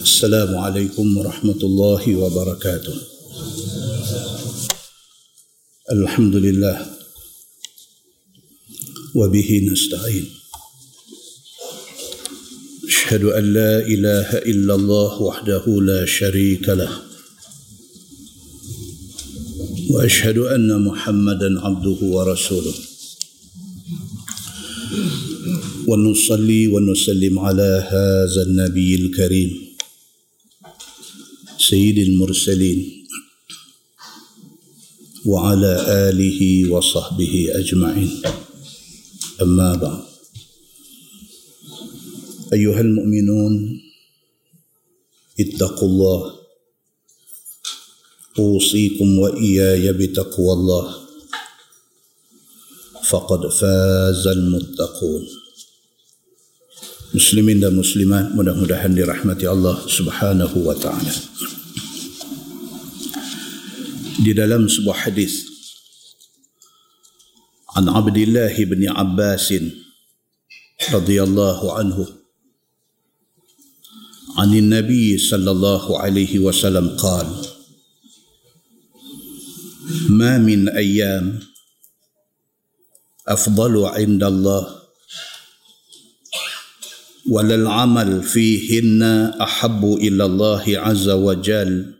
السلام عليكم ورحمة الله وبركاته. الحمد لله. وبه نستعين. أشهد أن لا إله إلا الله وحده لا شريك له. وأشهد أن محمدا عبده ورسوله. ونصلي ونسلم على هذا النبي الكريم. سيد المرسلين وعلى آله وصحبه أجمعين. أما بعد. أيها المؤمنون اتقوا الله. أوصيكم وإياي بتقوى الله. فقد فاز المتقون. Muslimin dan muslimat Allah Subhanahu wa taala. Di dalam sebuah hadis. An Abdullah bin Abbas radhiyallahu anhu. عن النبي صلى الله عليه وسلم قال ما من أيام افضل عند الله ولا العمل فيهن احب إلى الله عز وجل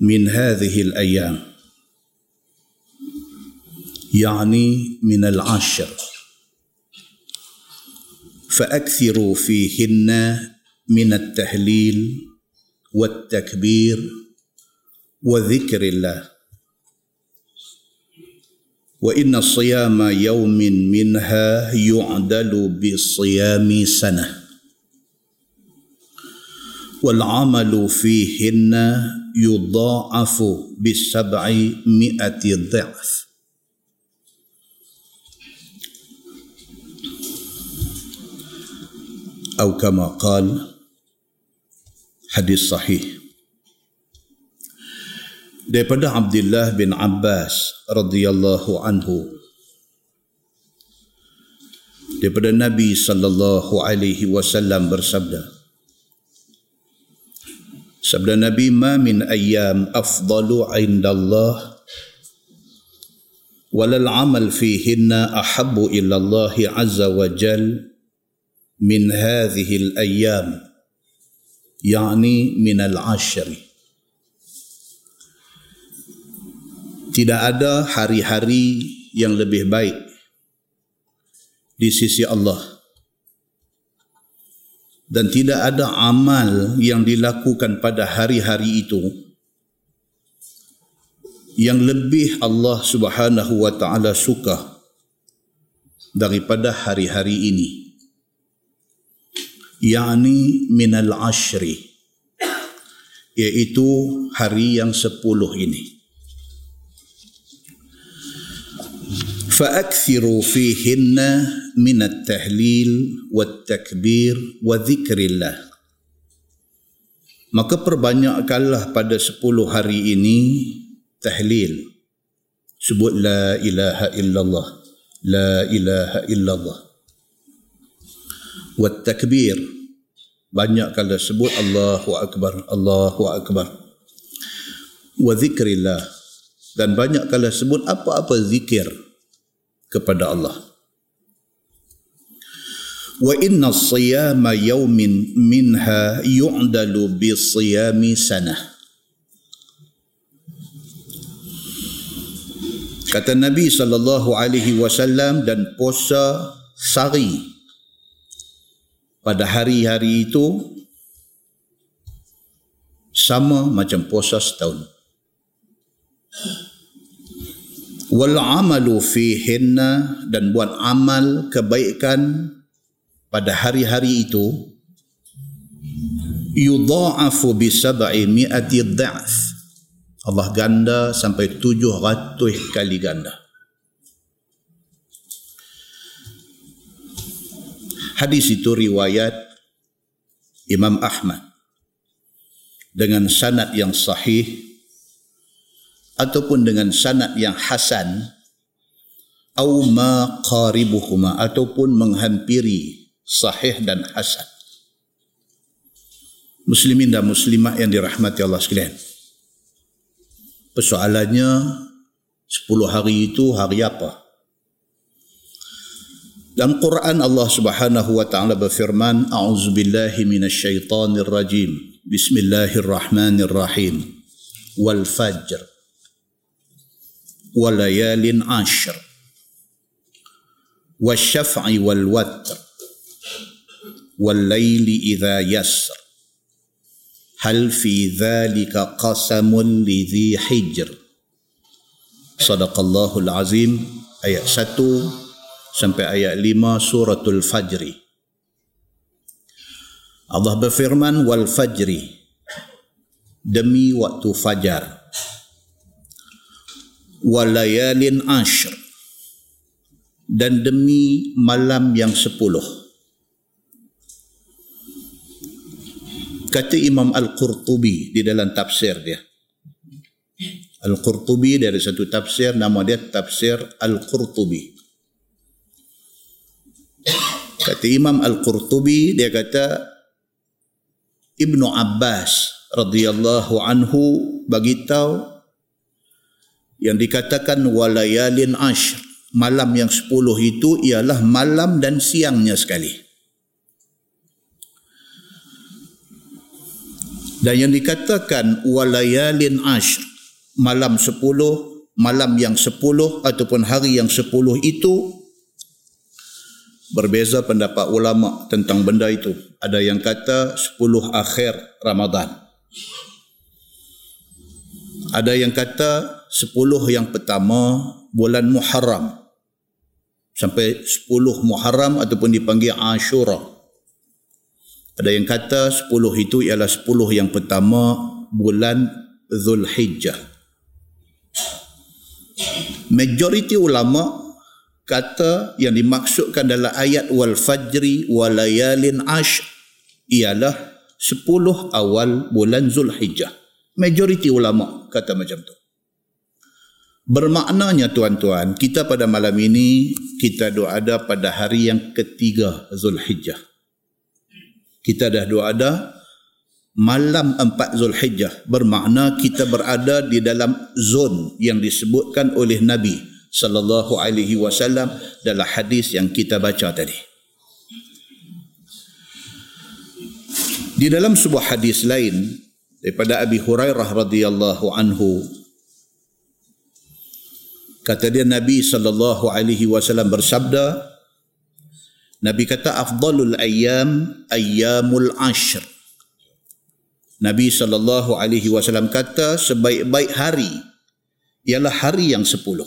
من هذه الأيام. يعني من العشر. فأكثروا فيهن من التهليل والتكبير وذكر الله. وإن صيام يوم منها يعدل بصيام سنة. والعمل فيهن yudha'afu bisab'i mi'ati dha'af atau kama qal hadis sahih. Daripada Abdullah bin Abbas radhiyallahu anhu. Daripada Nabi sallallahu alaihi wasallam bersabda sabda Nabi ma min ayyam afdalu indallah walal amal fihinna ahabbu ila Allah azza wa jal min hadhihi al-ayyam yakni minal ashri tidak ada hari-hari yang lebih baik di sisi Allah dan tidak ada amal yang dilakukan pada hari-hari itu yang lebih Allah Subhanahu wa taala suka daripada hari-hari ini. Yakni minal ashri iaitu hari yang sepuluh ini فأكثروا فيهن من التهليل والتكبير وذكر الله maka perbanyakkanlah pada sepuluh hari ini tahlil sebut la ilaha illallah la ilaha illallah wat takbir banyak kali sebut Allahu akbar Allahu akbar wa zikrillah dan banyak kali sebut apa-apa zikir kepada Allah wa inna siyama yawmin minha yu'dalu bi siyami sanah kata Nabi sallallahu alaihi wasallam dan puasa sehari pada hari-hari itu sama macam puasa setahun. Wal amalu fihinna dan buat amal kebaikan pada hari-hari itu yudha'afu bi sab'i mi'ati dha'f. Allah ganda sampai 700 kali ganda. Hadis itu riwayat Imam Ahmad dengan sanad yang sahih ataupun dengan sanad yang hasan au ma qaribuhuma ataupun menghampiri sahih dan hasan Muslimin dan muslimat yang dirahmati Allah sekalian. Persoalannya 10 hari itu hari apa? Dalam Quran Allah Subhanahu wa taala berfirman, "A'udzubillahi minasyaitonir rajim. Bismillahirrahmanirrahim. Wal fajr. Walayalin ashr. Wasyaf'i wal watr. Wal laili idza yasr." hal fi dhalika qasamun lidhi hijr sadaqallahul azim ayat 1 sampai ayat 5 suratul fajri Allah berfirman wal fajri demi waktu fajar walayalin ashr dan demi malam yang sepuluh kata Imam Al-Qurtubi di dalam tafsir dia. Al-Qurtubi dari satu tafsir nama dia tafsir Al-Qurtubi. Kata Imam Al-Qurtubi dia kata Ibnu Abbas radhiyallahu anhu bagi tahu yang dikatakan walayalin ashr malam yang sepuluh itu ialah malam dan siangnya sekali. dan yang dikatakan walayalin ashr malam sepuluh malam yang sepuluh ataupun hari yang sepuluh itu berbeza pendapat ulama tentang benda itu ada yang kata sepuluh akhir Ramadan ada yang kata sepuluh yang pertama bulan Muharram sampai sepuluh Muharram ataupun dipanggil Ashura ada yang kata 10 itu ialah 10 yang pertama bulan Zulhijjah. Majoriti ulama kata yang dimaksudkan dalam ayat wal fajri wal layalin ash ialah 10 awal bulan Zulhijjah. Majoriti ulama kata macam tu. Bermaknanya tuan-tuan, kita pada malam ini kita doa ada pada hari yang ketiga Zulhijjah kita dah dua ada malam empat Zulhijjah bermakna kita berada di dalam zon yang disebutkan oleh Nabi sallallahu alaihi wasallam dalam hadis yang kita baca tadi. Di dalam sebuah hadis lain daripada Abi Hurairah radhiyallahu anhu kata dia Nabi sallallahu alaihi wasallam bersabda Nabi kata afdalul ayyam ayyamul ashr. Nabi sallallahu alaihi wasallam kata sebaik-baik hari ialah hari yang sepuluh.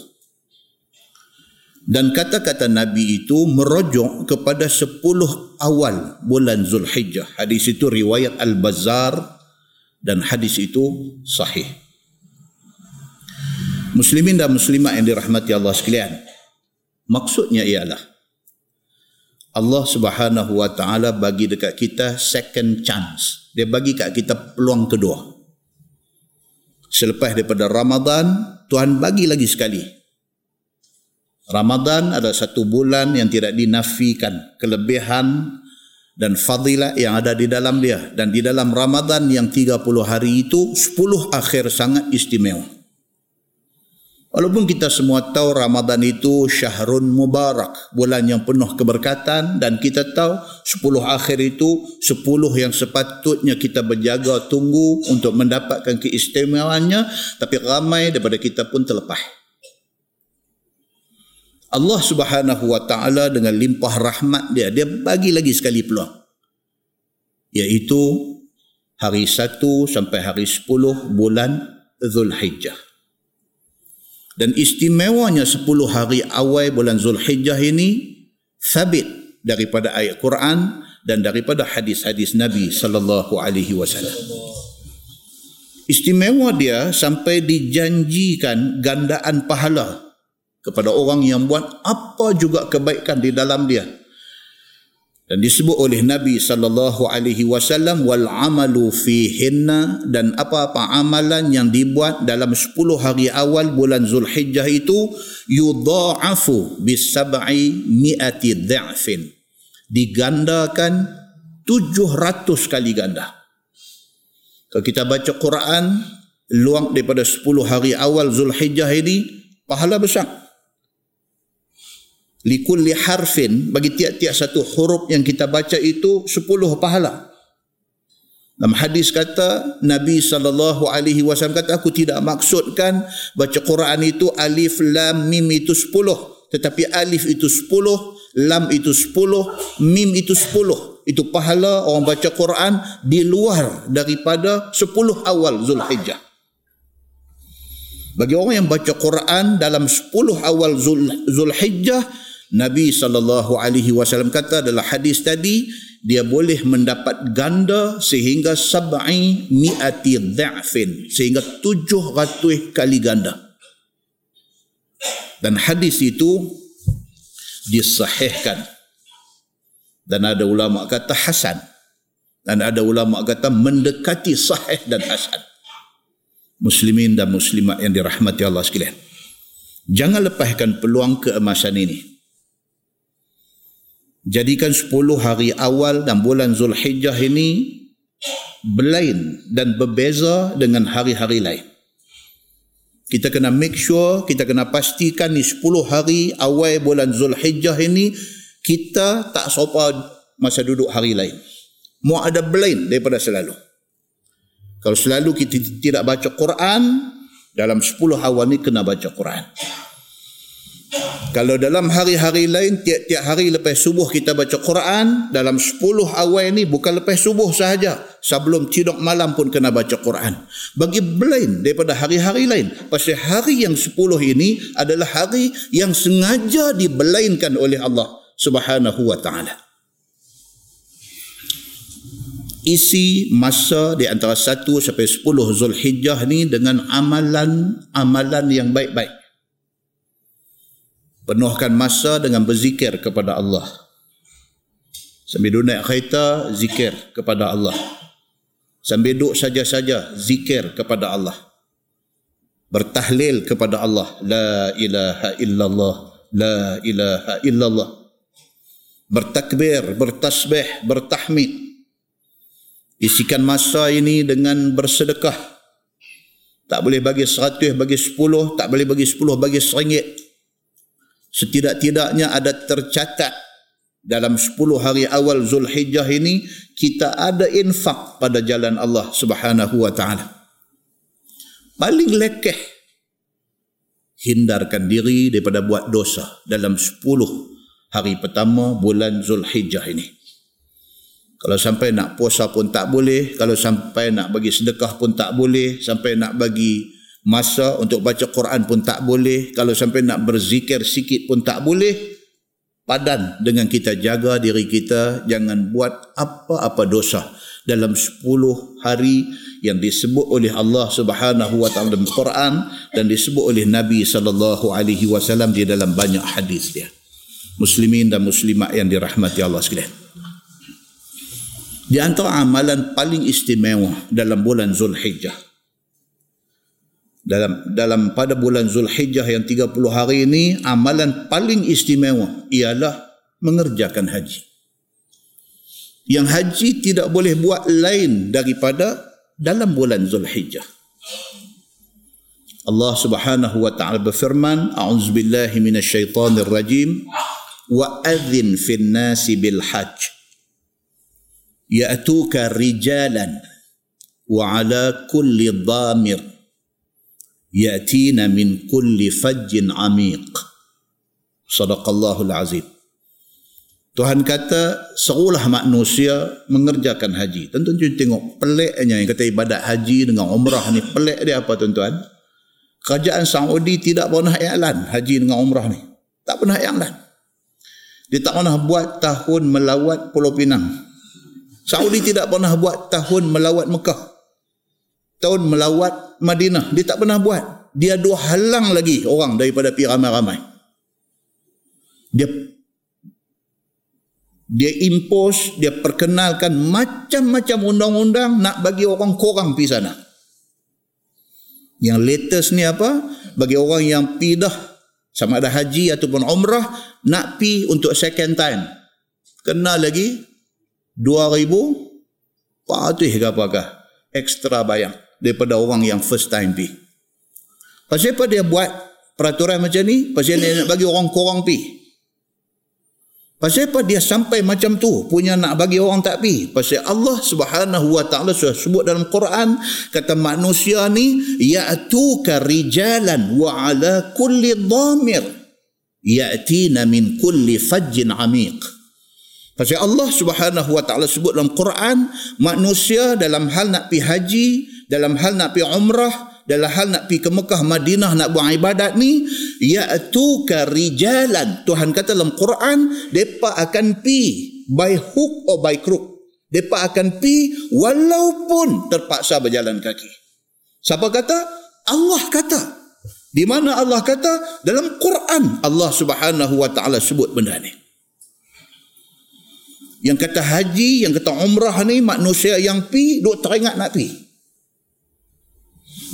Dan kata-kata Nabi itu merujuk kepada sepuluh awal bulan Zulhijjah. Hadis itu riwayat Al-Bazzar dan hadis itu sahih. Muslimin dan muslimat yang dirahmati Allah sekalian. Maksudnya ialah Allah Subhanahu Wa Taala bagi dekat kita second chance. Dia bagi kat kita peluang kedua. Selepas daripada Ramadan, Tuhan bagi lagi sekali. Ramadan adalah satu bulan yang tidak dinafikan kelebihan dan fadilah yang ada di dalam dia. Dan di dalam Ramadan yang 30 hari itu, 10 akhir sangat istimewa. Walaupun kita semua tahu Ramadan itu syahrun mubarak, bulan yang penuh keberkatan dan kita tahu 10 akhir itu 10 yang sepatutnya kita berjaga tunggu untuk mendapatkan keistimewaannya tapi ramai daripada kita pun terlepas. Allah Subhanahu wa taala dengan limpah rahmat dia dia bagi lagi sekali peluang. Iaitu hari 1 sampai hari 10 bulan Zulhijjah. Dan istimewanya 10 hari awal bulan Zulhijjah ini sabit daripada ayat Quran dan daripada hadis-hadis Nabi sallallahu alaihi wasallam. Istimewa dia sampai dijanjikan gandaan pahala kepada orang yang buat apa juga kebaikan di dalam dia dan disebut oleh Nabi sallallahu alaihi wasallam wal amalu fihinna dan apa-apa amalan yang dibuat dalam 10 hari awal bulan Zulhijjah itu yudha'afu bis sab'i mi'ati dha'fin digandakan 700 kali ganda Kalau kita baca Quran, luang daripada 10 hari awal Zulhijjah ini, pahala besar. Likulli harfin, bagi tiap-tiap satu huruf yang kita baca itu, 10 pahala. Dalam hadis kata Nabi sallallahu alaihi wasallam kata aku tidak maksudkan baca Quran itu alif lam mim itu 10 tetapi alif itu 10 lam itu 10 mim itu 10 itu pahala orang baca Quran di luar daripada 10 awal Zulhijjah. Bagi orang yang baca Quran dalam 10 awal Zul, Zulhijjah Nabi sallallahu alaihi wasallam kata adalah hadis tadi dia boleh mendapat ganda sehingga sab'i mi'ati dha'fin sehingga tujuh ratus kali ganda. Dan hadis itu disahihkan. Dan ada ulama kata hasan. Dan ada ulama kata mendekati sahih dan hasan. Muslimin dan muslimat yang dirahmati Allah sekalian. Jangan lepaskan peluang keemasan ini jadikan 10 hari awal dan bulan Zulhijjah ini berlain dan berbeza dengan hari-hari lain. Kita kena make sure, kita kena pastikan ni 10 hari awal bulan Zulhijjah ini kita tak sopa masa duduk hari lain. Mau ada berlain daripada selalu. Kalau selalu kita tidak baca Quran, dalam 10 awal ni kena baca Quran. Kalau dalam hari-hari lain, tiap-tiap hari lepas subuh kita baca Quran, dalam 10 awal ni bukan lepas subuh sahaja. Sebelum tidur malam pun kena baca Quran. Bagi lain daripada hari-hari lain. Pasal hari yang 10 ini adalah hari yang sengaja dibelainkan oleh Allah subhanahu wa ta'ala. Isi masa di antara 1 sampai 10 Zulhijjah ni dengan amalan-amalan yang baik-baik penuhkan masa dengan berzikir kepada Allah. Sambil duduk naik kereta zikir kepada Allah. Sambil duduk saja-saja zikir kepada Allah. Bertahlil kepada Allah. La ilaha illallah la ilaha illallah. Bertakbir bertasbih bertahmid. Isikan masa ini dengan bersedekah. Tak boleh bagi seratus bagi sepuluh tak boleh bagi sepuluh bagi seringgit Setidak-tidaknya ada tercatat dalam 10 hari awal Zulhijjah ini kita ada infak pada jalan Allah Subhanahu wa taala. Paling lekeh hindarkan diri daripada buat dosa dalam 10 hari pertama bulan Zulhijjah ini. Kalau sampai nak puasa pun tak boleh, kalau sampai nak bagi sedekah pun tak boleh, sampai nak bagi masa untuk baca Quran pun tak boleh. Kalau sampai nak berzikir sikit pun tak boleh. Padan dengan kita jaga diri kita. Jangan buat apa-apa dosa. Dalam 10 hari yang disebut oleh Allah Subhanahu wa taala dalam Quran dan disebut oleh Nabi sallallahu alaihi wasallam di dalam banyak hadis dia. Muslimin dan muslimat yang dirahmati Allah sekalian. Di antara amalan paling istimewa dalam bulan Zulhijjah dalam dalam pada bulan Zulhijjah yang 30 hari ini amalan paling istimewa ialah mengerjakan haji. Yang haji tidak boleh buat lain daripada dalam bulan Zulhijjah. Allah Subhanahu wa taala berfirman, "A'udzubillahi minasyaitonir rajim wa adzin fin nasi bil hajj ya'tuka rijalan wa ala kulli dhamir yatina min kulli fajjin amiq sadaqallahul azim. Tuhan kata seolah manusia mengerjakan haji. Tentu tengok peliknya yang kata ibadat haji dengan umrah ni. Pelik dia apa tuan-tuan? Kerajaan Saudi tidak pernah iklan haji dengan umrah ni. Tak pernah iklan. Dia tak pernah buat tahun melawat Pulau Pinang. Saudi tidak pernah buat tahun melawat Mekah tahun melawat Madinah. Dia tak pernah buat. Dia dua halang lagi orang daripada pergi ramai-ramai. Dia dia impose, dia perkenalkan macam-macam undang-undang nak bagi orang kurang pergi sana. Yang latest ni apa? Bagi orang yang pergi dah sama ada haji ataupun umrah nak pergi untuk second time. Kena lagi 2000 400 ke apakah? ekstra bayang daripada orang yang first time pi. Pasal apa dia buat peraturan macam ni? Pasal dia nak bagi orang korang pi. Pasal apa dia sampai macam tu punya nak bagi orang tak pi? Pasal Allah Subhanahu wa taala sudah sebut dalam Quran kata manusia ni ya'tuka rijalan wa ala kulli dhamir ya'tina min kulli fajjin amiq. Pasal Allah Subhanahu wa taala sebut dalam Quran manusia dalam hal nak pi haji, dalam hal nak pi umrah, dalam hal nak pergi ke Mekah Madinah nak buat ibadat ni yaitu rijalan. Tuhan kata dalam Quran depa akan pi by hook or by crook. Depa akan pi walaupun terpaksa berjalan kaki. Siapa kata? Allah kata. Di mana Allah kata? Dalam Quran Allah Subhanahu wa taala sebut benda ni. Yang kata haji yang kata umrah ni manusia yang pi duk teringat nak pi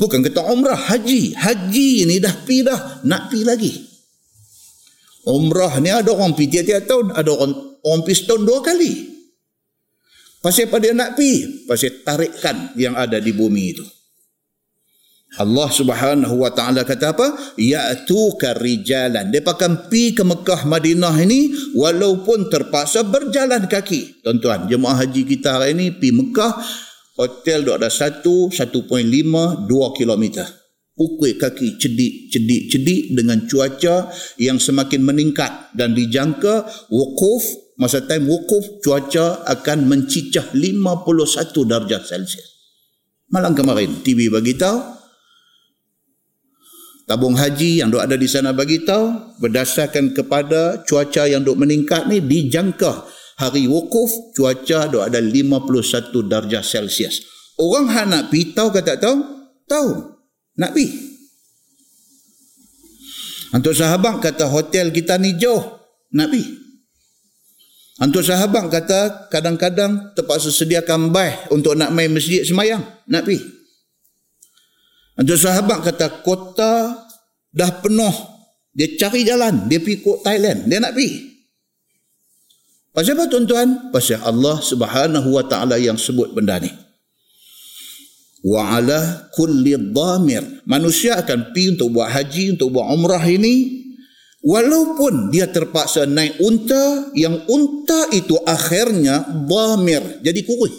Bukan kata umrah, haji. Haji ni dah pi dah, nak pi lagi. Umrah ni ada orang pi tiap-tiap tahun, ada orang orang pi setahun dua kali. Pasal apa dia nak pi? Pasal tarikan yang ada di bumi itu. Allah Subhanahu wa taala kata apa? Ya'tuka rijalan. Dia akan pi ke Mekah Madinah ini walaupun terpaksa berjalan kaki. Tuan-tuan, jemaah haji kita hari ini pi Mekah Hotel duk ada satu, satu point lima, dua kilometer. Pukul kaki cedik, cedik, cedik dengan cuaca yang semakin meningkat dan dijangka wukuf, masa time wukuf, cuaca akan mencicah 51 darjah Celsius. Malam kemarin, TV bagi tahu, tabung haji yang duk ada di sana bagi tahu, berdasarkan kepada cuaca yang duk meningkat ni, dijangka hari wukuf cuaca ada ada 51 darjah Celsius. Orang hak nak pi tahu ke tak tahu? Tahu. Nak pi. Antuk sahabat kata hotel kita ni jauh. Nak pi. Antuk sahabat kata kadang-kadang terpaksa sediakan baih untuk nak main masjid semayang. Nak pi. Antuk sahabat kata kota dah penuh. Dia cari jalan. Dia pergi ke Thailand. Dia nak pi. Pasal apa tuan-tuan? Pasal Allah subhanahu wa ta'ala yang sebut benda ni. Wa ala kulli dhamir. Manusia akan pergi untuk buat haji, untuk buat umrah ini. Walaupun dia terpaksa naik unta, yang unta itu akhirnya dhamir. Jadi kurih.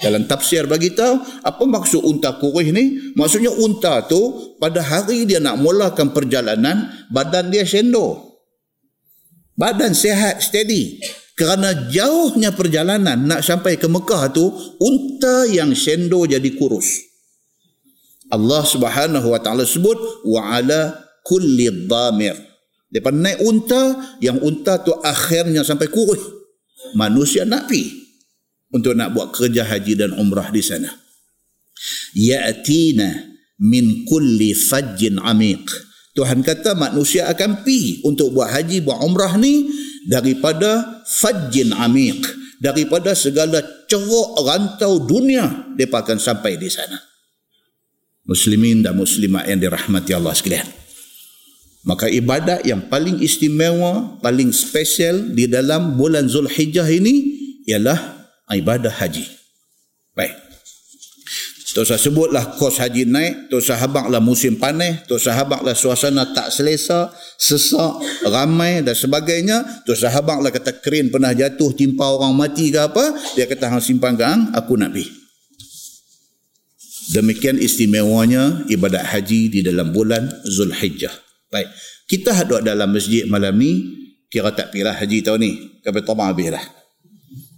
Dalam tafsir bagi tahu apa maksud unta kurih ni? Maksudnya unta tu pada hari dia nak mulakan perjalanan, badan dia sendok badan sehat steady. Kerana jauhnya perjalanan nak sampai ke Mekah tu unta yang sendo jadi kurus. Allah Subhanahu wa taala sebut wa ala kulli dhamir. Depa naik unta yang unta tu akhirnya sampai kurus. Manusia nak pi untuk nak buat kerja haji dan umrah di sana. Ya'tina min kulli fajjin amiq Tuhan kata manusia akan pi untuk buat haji, buat umrah ni daripada fajjin amik. Daripada segala ceruk rantau dunia, mereka akan sampai di sana. Muslimin dan muslimat yang dirahmati Allah sekalian. Maka ibadat yang paling istimewa, paling spesial di dalam bulan Zulhijjah ini ialah ibadah haji. Baik. Tok saya sebutlah kos haji naik, tok sahabatlah musim panas, tok sahabatlah suasana tak selesa, sesak, ramai dan sebagainya. Tok sahabatlah kata kerin pernah jatuh timpa orang mati ke apa, dia kata hang simpan gang, aku nak pergi. Demikian istimewanya ibadat haji di dalam bulan Zulhijjah. Baik. Kita hadut dalam masjid malam ni, kira tak pirah haji tahun ni. Kata Tomah habis lah.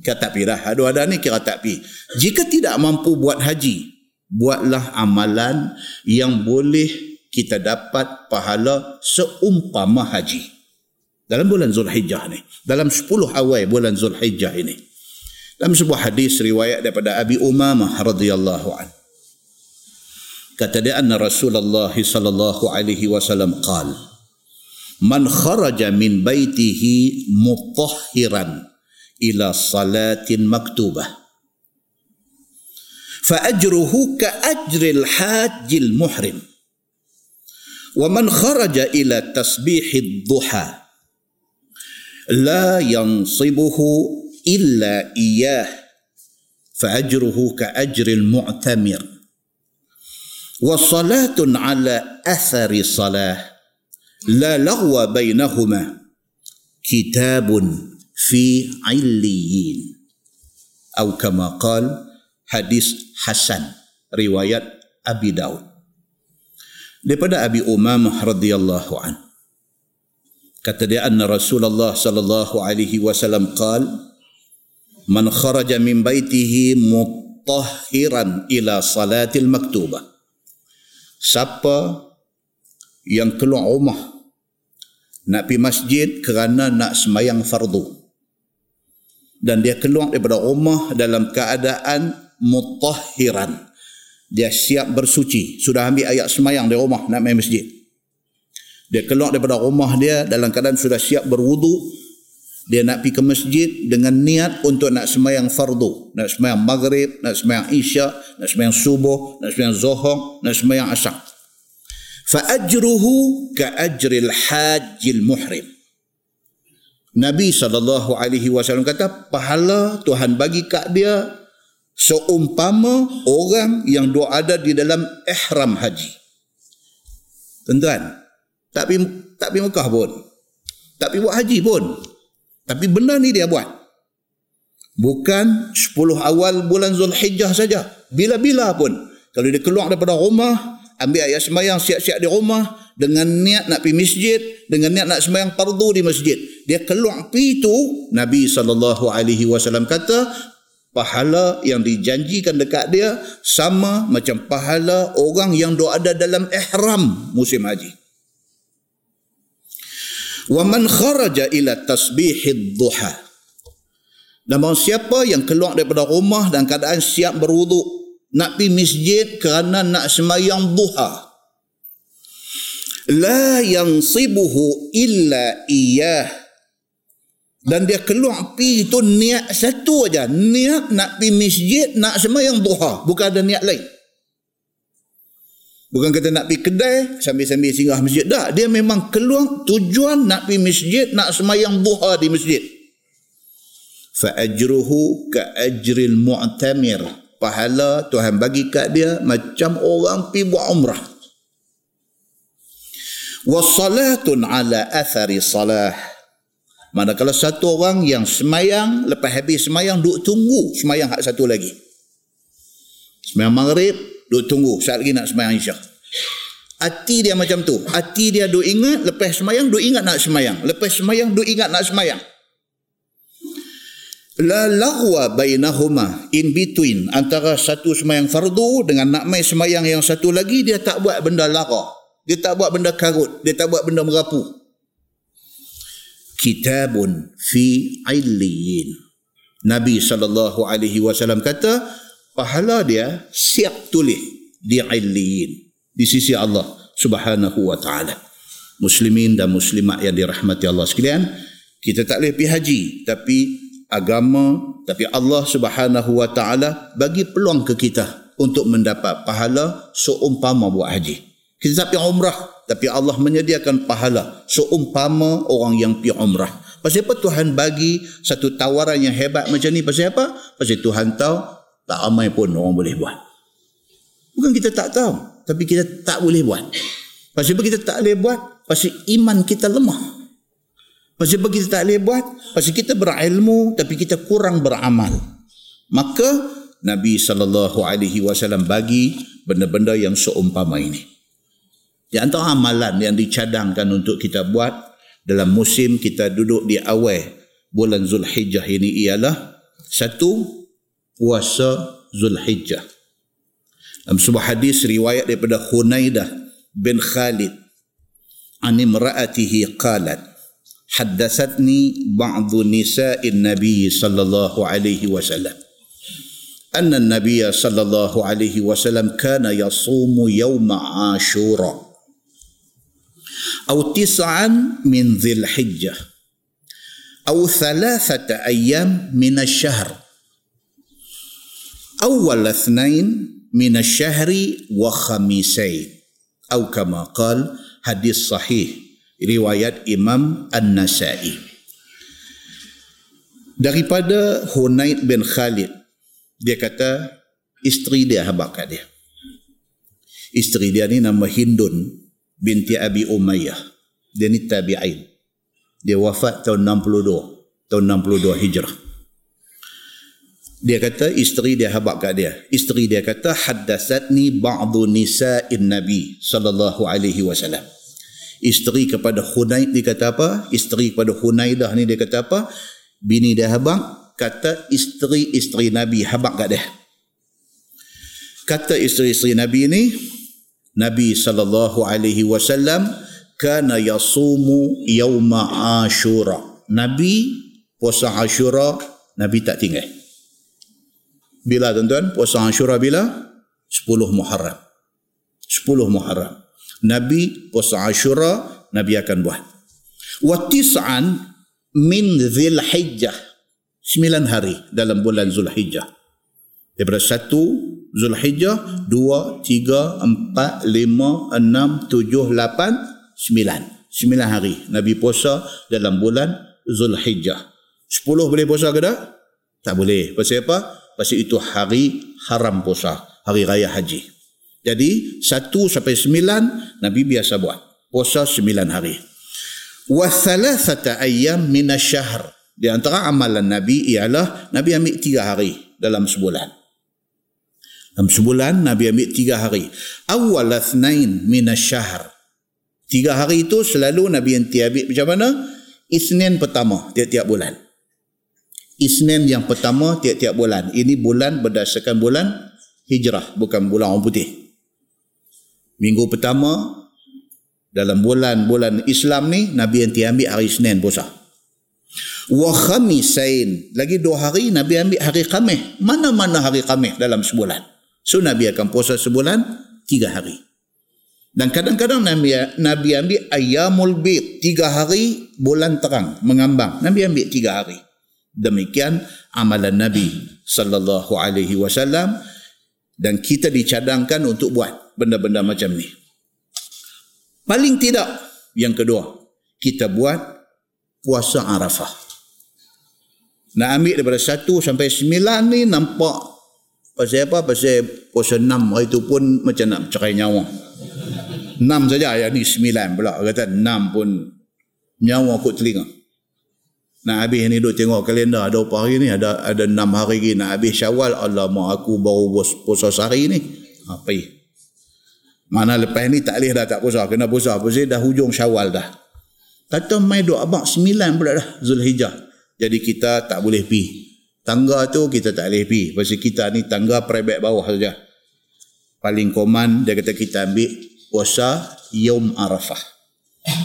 Kira tak pirah. Hadut ada ni kira tak pi. Jika tidak mampu buat haji, buatlah amalan yang boleh kita dapat pahala seumpama haji. Dalam bulan Zulhijjah ni. Dalam 10 awal bulan Zulhijjah ini. Dalam sebuah hadis riwayat daripada Abi Umamah radhiyallahu an. Kata dia anna Rasulullah sallallahu alaihi wasallam qal Man kharaja min baitihi mutahhiran ila salatin maktubah فأجره كأجر الحاج المحرم. ومن خرج إلى تسبيح الضحى لا ينصبه إلا إياه فأجره كأجر المعتمر. وصلاة على أثر صلاة لا لغو بينهما كتاب في عليين أو كما قال hadis hasan riwayat Abi Daud. Daripada Abi Umamah radhiyallahu an. Kata dia anna Rasulullah sallallahu alaihi wasallam qal man kharaja min baitihi mutahhiran ila salatil maktubah siapa yang keluar rumah nak pergi masjid kerana nak semayang fardu. Dan dia keluar daripada rumah dalam keadaan mutahhiran. Dia siap bersuci. Sudah ambil ayat semayang di rumah nak main masjid. Dia keluar daripada rumah dia dalam keadaan sudah siap berwudu dia nak pergi ke masjid dengan niat untuk nak semayang fardu. Nak semayang maghrib nak semayang isya nak semayang subuh nak semayang zuhur nak semayang asar. Fa ajruhu ka ajril hajjil muhrim. Nabi SAW kata pahala Tuhan bagi kat dia seumpama orang yang doa ada di dalam ihram haji. Tuan-tuan, tak pergi, tak pergi Mekah pun. Tak pergi buat haji pun. Tapi benda ni dia buat. Bukan 10 awal bulan Zulhijjah saja. Bila-bila pun. Kalau dia keluar daripada rumah, ambil ayat semayang siap-siap di rumah, dengan niat nak pergi masjid, dengan niat nak semayang fardu di masjid. Dia keluar pergi itu, Nabi SAW kata, pahala yang dijanjikan dekat dia sama macam pahala orang yang doa ada dalam ihram musim haji. Wa man kharaja ila tasbihid duha. Namun siapa yang keluar daripada rumah dan keadaan siap berwuduk nak pergi masjid kerana nak semayang duha. La yansibuhu illa iyah dan dia keluar pi itu niat satu aja. Niat nak pi masjid nak sembahyang duha. Bukan ada niat lain. Bukan kata nak pi kedai sambil-sambil singgah masjid. Dah dia memang keluar tujuan nak pi masjid nak sembahyang duha di masjid. Fa ajruhu ka ajril mu'tamir. Pahala Tuhan bagi kat dia macam orang pi buat umrah. Wa salatun ala athari salah Manakala satu orang yang semayang, lepas habis semayang, duduk tunggu semayang hak satu lagi. Semayang maghrib, duduk tunggu. Saat lagi nak semayang isyak. Hati dia macam tu. Hati dia duduk ingat, lepas semayang, duduk ingat nak semayang. Lepas semayang, duduk ingat nak semayang. La lahwa bainahuma in between antara satu semayang fardu dengan nak main semayang yang satu lagi dia tak buat benda lara. Dia tak buat benda karut. Dia tak buat benda merapu kitabun fi illiyin. Nabi sallallahu alaihi wasallam kata pahala dia siap tulis di illiyin di sisi Allah Subhanahu wa taala. Muslimin dan muslimat yang dirahmati Allah sekalian, kita tak boleh pergi haji tapi agama tapi Allah Subhanahu wa taala bagi peluang ke kita untuk mendapat pahala seumpama buat haji. Kita tak pergi umrah tapi Allah menyediakan pahala seumpama orang yang pergi umrah. Pasal apa Tuhan bagi satu tawaran yang hebat macam ni? Pasal apa? Pasal Tuhan tahu tak ramai pun orang boleh buat. Bukan kita tak tahu, tapi kita tak boleh buat. Pasal apa kita tak boleh buat? Pasal iman kita lemah. Pasal apa kita tak boleh buat? Pasal kita berilmu tapi kita kurang beramal. Maka Nabi saw bagi benda-benda yang seumpama ini. Di antara amalan yang dicadangkan untuk kita buat dalam musim kita duduk di awal bulan Zulhijjah ini ialah satu puasa Zulhijjah. Dalam sebuah hadis riwayat daripada Khunaidah bin Khalid an imra'atihi qalat haddatsatni ba'dhu nisa'in nabiy sallallahu alaihi wasallam anna an-nabiy sallallahu alaihi wasallam kana yasumu yawma Ashura atau tisaan min zil hijjah atau thalathata ayam min ashahr awal athnain min ashahri wa khamisai atau kama kal hadis sahih riwayat imam an-nasai. Daripada Hunaid bin Khalid dia kata isteri dia habakat dia. Isteri dia ni nama Hindun binti Abi Umayyah. Dia ni tabi'in. Dia wafat tahun 62 tahun 62 hijrah. Dia kata isteri dia habaq kat dia. Isteri dia kata haddatsatni ba'dhu nisa'in nabi sallallahu alaihi wasallam. Isteri kepada Hunaid dia kata apa? Isteri kepada Hunaidah ni dia kata apa? Bini dia habaq kata isteri-isteri nabi habaq kat dia. Kata isteri-isteri nabi ni Nabi sallallahu alaihi wasallam kana yasumu yauma Ashura. Nabi puasa Ashura Nabi tak tinggal. Bila tuan-tuan puasa Ashura bila? 10 Muharram. 10 Muharram. Nabi puasa Ashura Nabi akan buat. Wa tis'an min Dzulhijjah. 9 hari dalam bulan Zulhijjah. Daripada Zulhijjah 2, 3, 4, 5, 6, 7, 8, 9 9 hari Nabi puasa dalam bulan Zulhijjah. 10 boleh puasa ke tak? tak boleh. Pasal apa? pasal itu hari haram puasa hari raya haji. Jadi 1 sampai 9 Nabi biasa buat. Puasa 9 hari. Wa thalathata ayyam minasyahr di antara amalan Nabi ialah Nabi ambil 3 hari dalam sebulan dalam sebulan Nabi ambil tiga hari. Awal athnain minasyahr. Tiga hari itu selalu Nabi yang ambil macam mana? Isnin pertama tiap-tiap bulan. Isnin yang pertama tiap-tiap bulan. Ini bulan berdasarkan bulan hijrah. Bukan bulan orang putih. Minggu pertama dalam bulan-bulan Islam ni Nabi yang ambil hari Isnin puasa. Wa khamisain. Lagi dua hari Nabi ambil hari Khamis. Mana-mana hari Khamis dalam sebulan. So Nabi akan puasa sebulan tiga hari. Dan kadang-kadang Nabi, Nabi ambil ayamul bid tiga hari bulan terang mengambang. Nabi ambil tiga hari. Demikian amalan Nabi sallallahu alaihi wasallam dan kita dicadangkan untuk buat benda-benda macam ni. Paling tidak yang kedua, kita buat puasa Arafah. Nak ambil daripada satu sampai sembilan ni nampak Pasal apa? Pasal puasa enam hari tu pun macam nak cerai nyawa. Enam saja, yang ni sembilan pula. Kata enam pun nyawa kot telinga. Nak habis ni duk tengok kalender ada apa hari ni? Ada ada enam hari lagi nak habis syawal. Alamak aku baru puasa sehari ni. Apa ni? Mana lepas ni tak boleh dah tak puasa. Kena puasa. Pasal dah hujung syawal dah. Kata mai duk abang sembilan pula dah Zulhijjah. Jadi kita tak boleh pergi. Tangga tu kita tak boleh pergi. Pasal kita ni tangga peribad bawah saja. Paling koman dia kata kita ambil puasa Yom Arafah.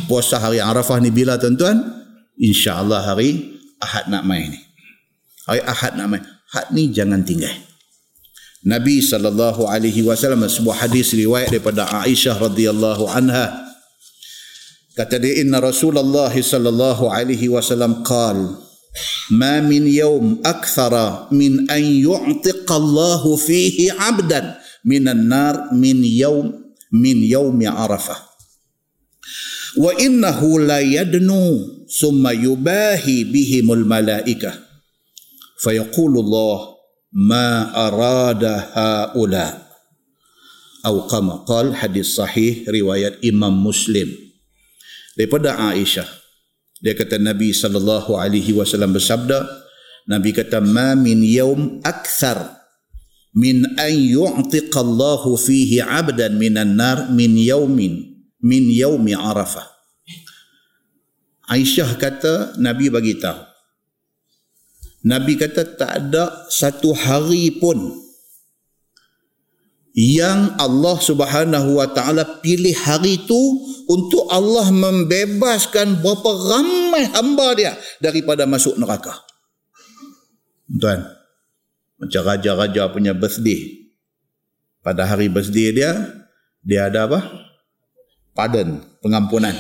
Puasa hari Arafah ni bila tuan-tuan? InsyaAllah hari Ahad nak main ni. Hari Ahad nak main. Ahad ni jangan tinggal. Nabi sallallahu alaihi wasallam sebuah hadis riwayat daripada Aisyah radhiyallahu anha kata dia inna Rasulullah sallallahu alaihi wasallam qala ما من يوم أكثر من أن يعتق الله فيه عبدا من النار من يوم من يوم عرفة. وإنه ليدنو ثم يباهي بهم الملائكة. فيقول الله ما أراد هؤلاء. أو كما قال حديث صحيح رواية إمام مسلم. لبدا عائشة Dia kata Nabi sallallahu alaihi wasallam bersabda, Nabi kata ma min yaum akthar min an yu'tiqa Allah fihi 'abdan minan nar min yaumin min yaumi Arafah. Aisyah kata Nabi bagi tahu. Nabi kata tak ada satu hari pun yang Allah Subhanahu wa taala pilih hari itu untuk Allah membebaskan berapa ramai hamba dia daripada masuk neraka. Tuan, macam raja-raja punya birthday. Pada hari birthday dia, dia ada apa? Pardon, pengampunan.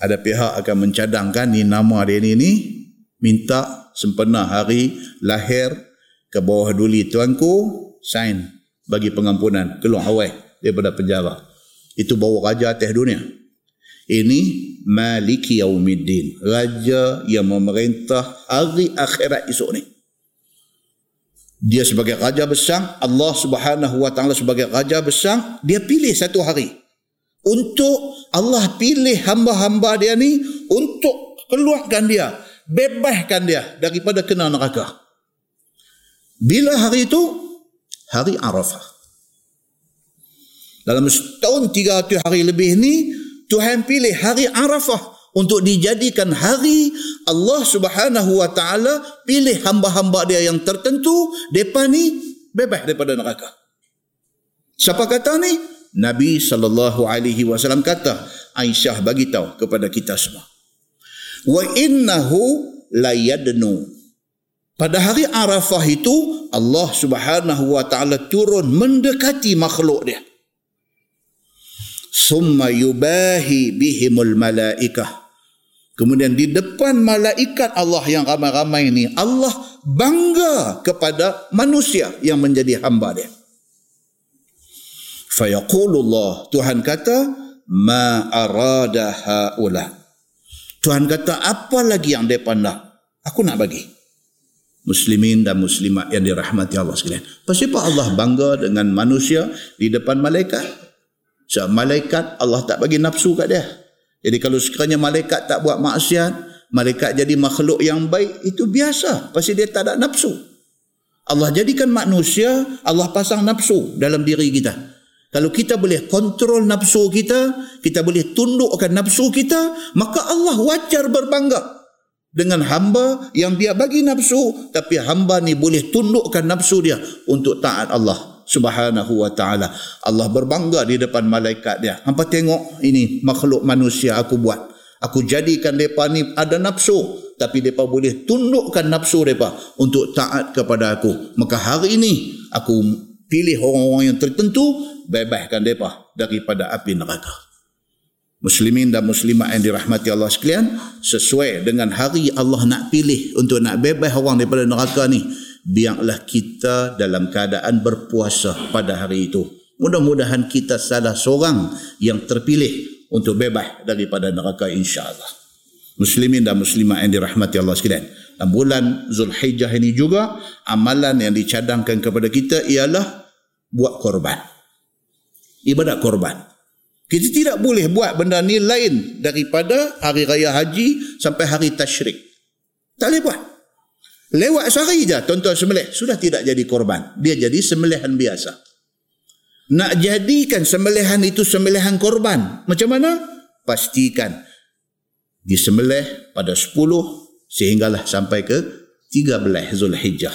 Ada pihak akan mencadangkan ni nama dia ni ni minta sempena hari lahir ke bawah duli tuanku sign bagi pengampunan keluar awal daripada penjara itu bawa raja atas dunia ini maliki yaumiddin raja yang memerintah hari akhirat esok ni dia sebagai raja besar, Allah Subhanahu wa taala sebagai raja besar, dia pilih satu hari untuk Allah pilih hamba-hamba dia ni untuk keluarkan dia, bebaskan dia daripada kena neraka. Bila hari itu? Hari Arafah. Dalam setahun tiga ratus hari lebih ni, Tuhan pilih hari Arafah untuk dijadikan hari Allah Subhanahu wa taala pilih hamba-hamba dia yang tertentu depa ni bebas daripada neraka. Siapa kata ni? Nabi sallallahu alaihi wasallam kata, Aisyah bagi tahu kepada kita semua. Wa innahu la yadnu. Pada hari Arafah itu Allah Subhanahu wa taala turun mendekati makhluk dia. Summa yubahi bihimul malaikah Kemudian di depan malaikat Allah yang ramai-ramai ini, Allah bangga kepada manusia yang menjadi hamba dia. Fayaqulullah, Tuhan kata, ma arada haula. Tuhan kata, apa lagi yang mereka nak? Aku nak bagi. Muslimin dan muslimat yang dirahmati Allah sekalian. Kenapa Allah bangga dengan manusia di depan malaikat? Sebab malaikat Allah tak bagi nafsu kat dia. Jadi kalau sekiranya malaikat tak buat maksiat, malaikat jadi makhluk yang baik, itu biasa. Pasti dia tak ada nafsu. Allah jadikan manusia, Allah pasang nafsu dalam diri kita. Kalau kita boleh kontrol nafsu kita, kita boleh tundukkan nafsu kita, maka Allah wajar berbangga dengan hamba yang dia bagi nafsu, tapi hamba ni boleh tundukkan nafsu dia untuk taat Allah subhanahu wa ta'ala. Allah berbangga di depan malaikat dia. Hampa tengok ini makhluk manusia aku buat. Aku jadikan mereka ni ada nafsu. Tapi mereka boleh tundukkan nafsu mereka untuk taat kepada aku. Maka hari ini aku pilih orang-orang yang tertentu. Bebaskan mereka daripada api neraka. Muslimin dan muslimat yang dirahmati Allah sekalian. Sesuai dengan hari Allah nak pilih untuk nak bebas orang daripada neraka ni biarlah kita dalam keadaan berpuasa pada hari itu. Mudah-mudahan kita salah seorang yang terpilih untuk bebas daripada neraka insya-Allah. Muslimin dan muslimat yang dirahmati Allah sekalian. Dalam bulan Zulhijjah ini juga amalan yang dicadangkan kepada kita ialah buat korban. Ibadat korban. Kita tidak boleh buat benda ni lain daripada hari raya haji sampai hari tasyrik. Tak boleh buat. Lewat sehari je tuan-tuan sembelih. Sudah tidak jadi korban. Dia jadi sembelihan biasa. Nak jadikan sembelihan itu sembelihan korban. Macam mana? Pastikan. Disembelih pada 10 sehinggalah sampai ke 13 Zulhijjah.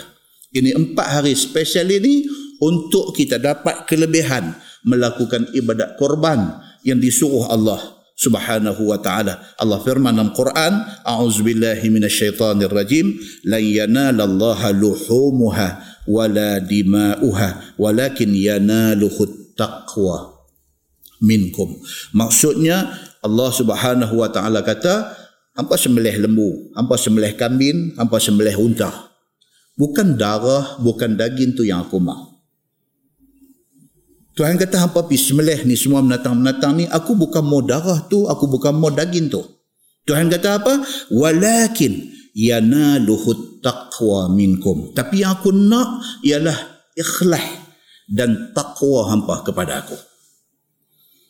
Ini empat hari spesial ini untuk kita dapat kelebihan melakukan ibadat korban yang disuruh Allah subhanahu wa ta'ala. Allah firman dalam Quran, A'udzubillahi minasyaitanir rajim, lan yanalallaha luhumuha wala dima'uha walakin yanaluhu taqwa minkum. Maksudnya Allah Subhanahu wa taala kata, hampa sembelih lembu, hampa sembelih kambing, hampa sembelih unta. Bukan darah, bukan daging tu yang aku mahu. Tuhan kata hampa semelih ni semua menatang-menatang ni. Aku bukan mau darah tu aku bukan mau daging tu. Tuhan kata apa? Walakin yanaluhu taqwa minkum. Tapi yang aku nak ialah ikhlas dan taqwa hampa kepada aku.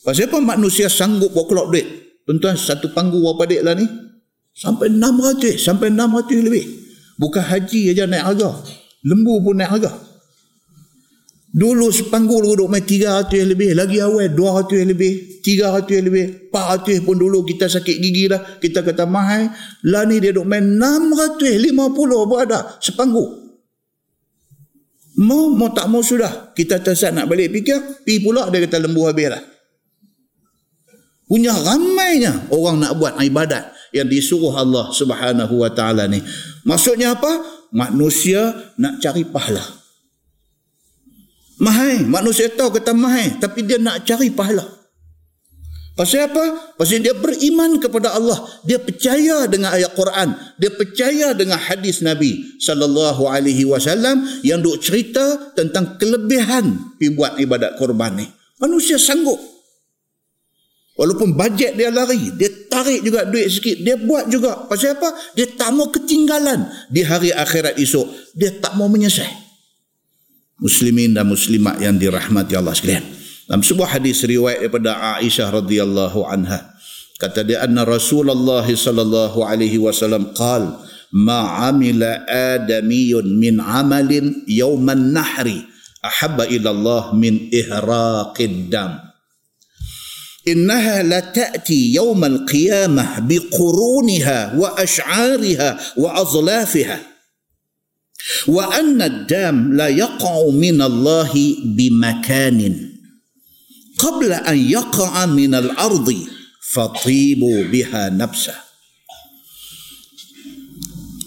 Pasal apa manusia sanggup buat kelok duit? Tuan-tuan satu panggung berapa duit lah ni? Sampai 600 sampai 600 lebih. Bukan haji aja naik harga. Lembu pun naik harga Dulu sepanggul duduk main 300 yang lebih. Lagi awal 200 yang lebih. 300 yang lebih. 400 pun dulu kita sakit gigi dah. Kita kata mahal. Lah ni dia duduk main 650 berada sepanggul. Mau, mau tak mau sudah. Kita tersat nak balik fikir. Pi pula dia kata lembu habis lah. Punya ramainya orang nak buat ibadat yang disuruh Allah subhanahu wa ta'ala ni. Maksudnya apa? Manusia nak cari pahala. Mahal. Manusia tahu kata mahal. Tapi dia nak cari pahala. Pasal apa? Pasal dia beriman kepada Allah. Dia percaya dengan ayat Quran. Dia percaya dengan hadis Nabi sallallahu alaihi wasallam yang duk cerita tentang kelebihan buat ibadat korban ni. Manusia sanggup. Walaupun bajet dia lari, dia tarik juga duit sikit, dia buat juga. Pasal apa? Dia tak mau ketinggalan di hari akhirat esok. Dia tak mau menyesal muslimin dan muslimat yang dirahmati Allah sekalian. Dalam sebuah hadis riwayat daripada Aisyah radhiyallahu anha kata dia anna Rasulullah sallallahu alaihi wasallam qal ma amila adamiyun min amalin yawman nahri ahabba ila Allah min ihraqid dam إنها لتأتي يوم القيامة بقرونها وأشعارها وأظلافها وأن الدام لا يقع من الله بمكان قبل أن يقع من الأرض فطيبوا بها نفسه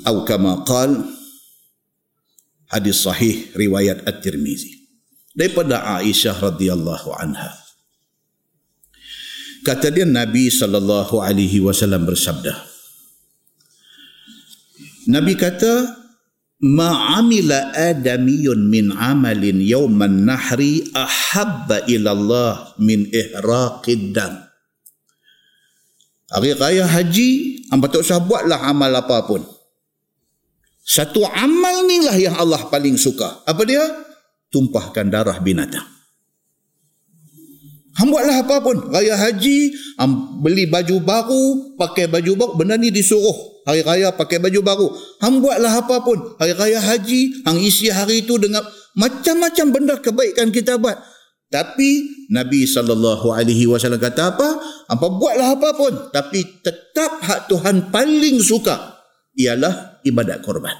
أو كما قال حديث صحيح رواية الترمذي daripada Aisyah radhiyallahu anha kata dia Nabi sallallahu alaihi wasallam bersabda Nabi kata amila adamiyun min amalin yawman nahri ahabba ila Allah min ihraqid dam Hari raya haji, hamba tak usah buatlah amal apa pun. Satu amal ni lah yang Allah paling suka. Apa dia? Tumpahkan darah binatang. Ham buatlah apa pun. Raya haji, beli baju baru, pakai baju baru. Benda ni disuruh hari raya pakai baju baru. Hang buatlah apa pun. Hari raya haji, hang isi hari itu dengan macam-macam benda kebaikan kita buat. Tapi Nabi SAW kata apa? Apa buatlah apa pun. Tapi tetap hak Tuhan paling suka ialah ibadat korban.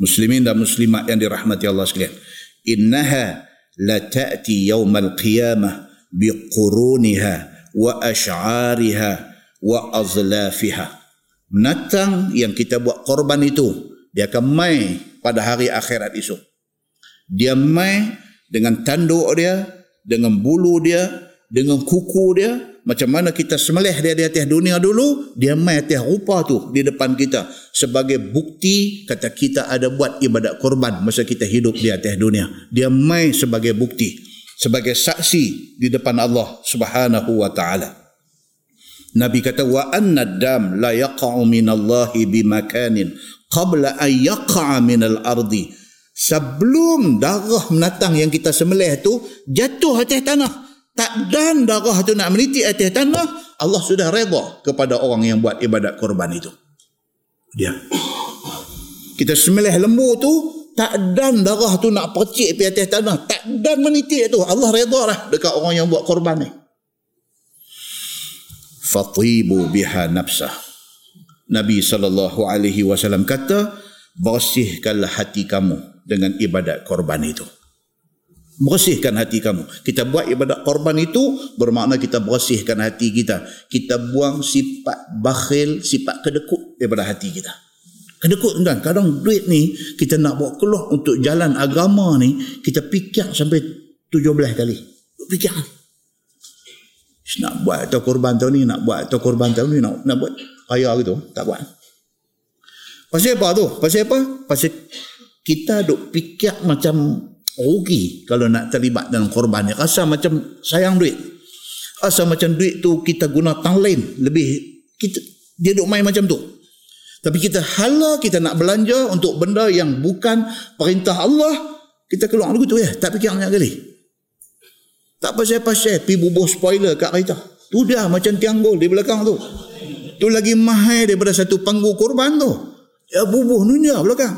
Muslimin dan muslimat yang dirahmati Allah sekalian. Innaha la ta'ti yawmal qiyamah biquruniha wa ash'ariha wa azlafiha menatang yang kita buat korban itu dia akan mai pada hari akhirat esok. Dia mai dengan tanduk dia dengan bulu dia dengan kuku dia. Macam mana kita semelih dia di atas dunia dulu dia mai atas rupa tu di depan kita. Sebagai bukti kata kita ada buat ibadat korban masa kita hidup di atas dunia. Dia mai sebagai bukti sebagai saksi di depan Allah Subhanahu wa taala Nabi kata wa anna dam la yaqa'u min Allah bi makanin qabla an yaqa'a min al-ardi. Sebelum darah menatang yang kita sembelih tu jatuh atas tanah, tak dan darah tu nak meniti atas tanah, Allah sudah redha kepada orang yang buat ibadat korban itu. Dia. Kita sembelih lembu tu tak dan darah tu nak percik pi atas tanah, tak dan meniti tu. Allah redha lah dekat orang yang buat korban ni fatibu biha nafsah. Nabi sallallahu alaihi wasallam kata, bersihkanlah hati kamu dengan ibadat korban itu. Bersihkan hati kamu. Kita buat ibadat korban itu bermakna kita bersihkan hati kita. Kita buang sifat bakhil, sifat kedekut daripada hati kita. Kedekut kan? Kadang duit ni kita nak bawa keluar untuk jalan agama ni, kita fikir sampai 17 kali. Fikir nak buat. Atau korban tahun ni nak buat. Atau korban tahun ni nak, nak buat. Raya gitu. Tak buat. Pasal apa tu? Pasal apa? Pasal kita duk fikir macam rugi kalau nak terlibat dalam korban ni. Rasa macam sayang duit. Rasa macam duit tu kita guna tang lain. Lebih kita dia duk main macam tu. Tapi kita hala kita nak belanja untuk benda yang bukan perintah Allah kita keluar dulu tu ya. Tak fikir banyak kali tak pasal-pasal pi bubuh spoiler kat kereta. Tu dia macam tiang gol di belakang tu. Tu lagi mahal daripada satu panggung korban tu. Ya bubuh nunya belakang.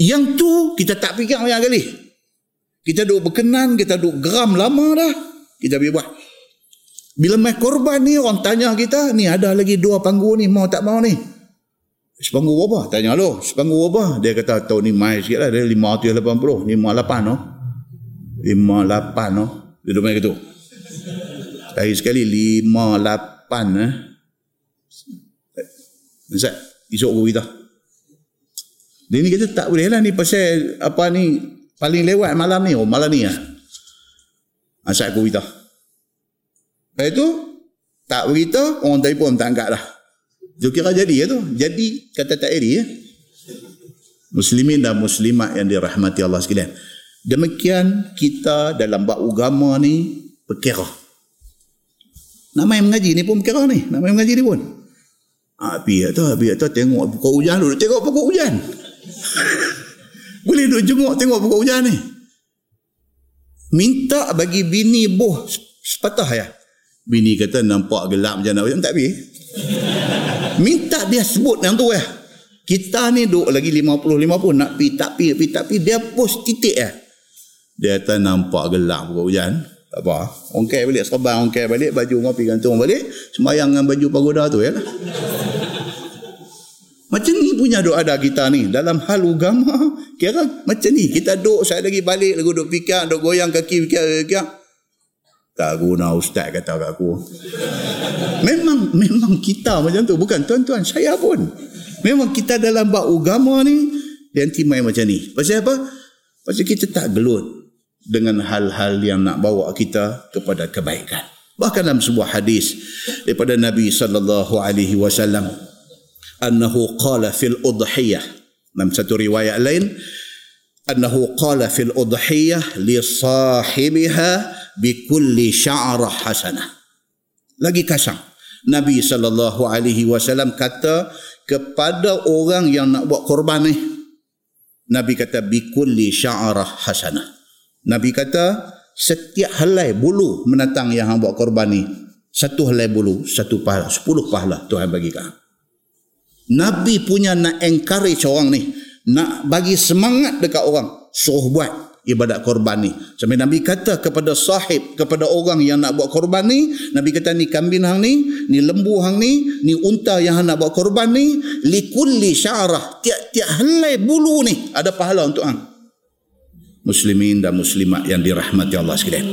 Yang tu kita tak fikir banyak kali. Kita duk berkenan, kita duk geram lama dah. Kita pergi buat. Bila mai korban ni orang tanya kita, ni ada lagi dua panggung ni, mau tak mau ni? Sepanggung berapa? Tanya lo, sepanggung berapa? Dia kata tahun ni mai sikit lah, dia 580, 58 no lima lapan no. Dia duduk macam tu. Sekali lima lapan eh. Ustaz, esok aku kita. Dia ni kata tak boleh lah ni pasal apa ni paling lewat malam ni. Oh malam ni lah. Asal aku kita. Lepas tu, tak beritahu, orang telefon tak angkat lah. Dia kira jadi ya tu. Jadi kata tak eri ya. Muslimin dan muslimat yang dirahmati Allah sekalian. Demikian kita dalam bab agama ni berkira. Nama yang mengaji ni pun berkira ni. Nama yang mengaji ni pun. Ah, biar tu, biar tu tengok pokok hujan dulu. Tengok pokok hujan. duk jenguk tengok pokok hujan ni. Minta bagi bini buh sepatah ya. Bini kata nampak gelap macam mana. Tak habis. Minta dia sebut yang tu ya. Kita ni duk lagi 50-50 nak pi tak pi tak pi dia post titik ya. Dia kata nampak gelap pokok hujan. Apa. Ongkai balik serban, ongkai balik baju ngopi gantung balik. Sembayang dengan baju pagoda tu ya. Macam ni punya doa ada kita ni. Dalam hal agama, kira macam ni. Kita duduk, saya lagi balik, lagu duduk fikir, duduk goyang kaki, fikir, fikir. Tak guna ustaz kata kat aku. Memang memang kita macam tu. Bukan tuan-tuan, saya pun. Memang kita dalam bab agama ni, yang timai macam ni. Pasal apa? Pasal kita tak gelut dengan hal-hal yang nak bawa kita kepada kebaikan. Bahkan dalam sebuah hadis daripada Nabi sallallahu alaihi wasallam annahu qala fil udhiyah. Dalam satu riwayat lain annahu qala fil udhiyah li sahibiha bi kulli sya'rah hasanah. Lagi kasang Nabi sallallahu alaihi wasallam kata kepada orang yang nak buat korban ni Nabi kata bi kulli sya'rah hasanah Nabi kata setiap helai bulu menatang yang hang buat korban ni satu helai bulu satu pahala sepuluh pahala Tuhan bagi kamu Nabi punya nak encourage orang ni. Nak bagi semangat dekat orang. Suruh buat ibadat korban ni. Sampai Nabi kata kepada sahib, kepada orang yang nak buat korban ni. Nabi kata ni kambing hang ni, ni lembu hang ni, ni unta yang hang nak buat korban ni. Likulli syarah. Tiap-tiap helai bulu ni ada pahala untuk hang. Muslimin dan muslimat yang dirahmati Allah sekalian.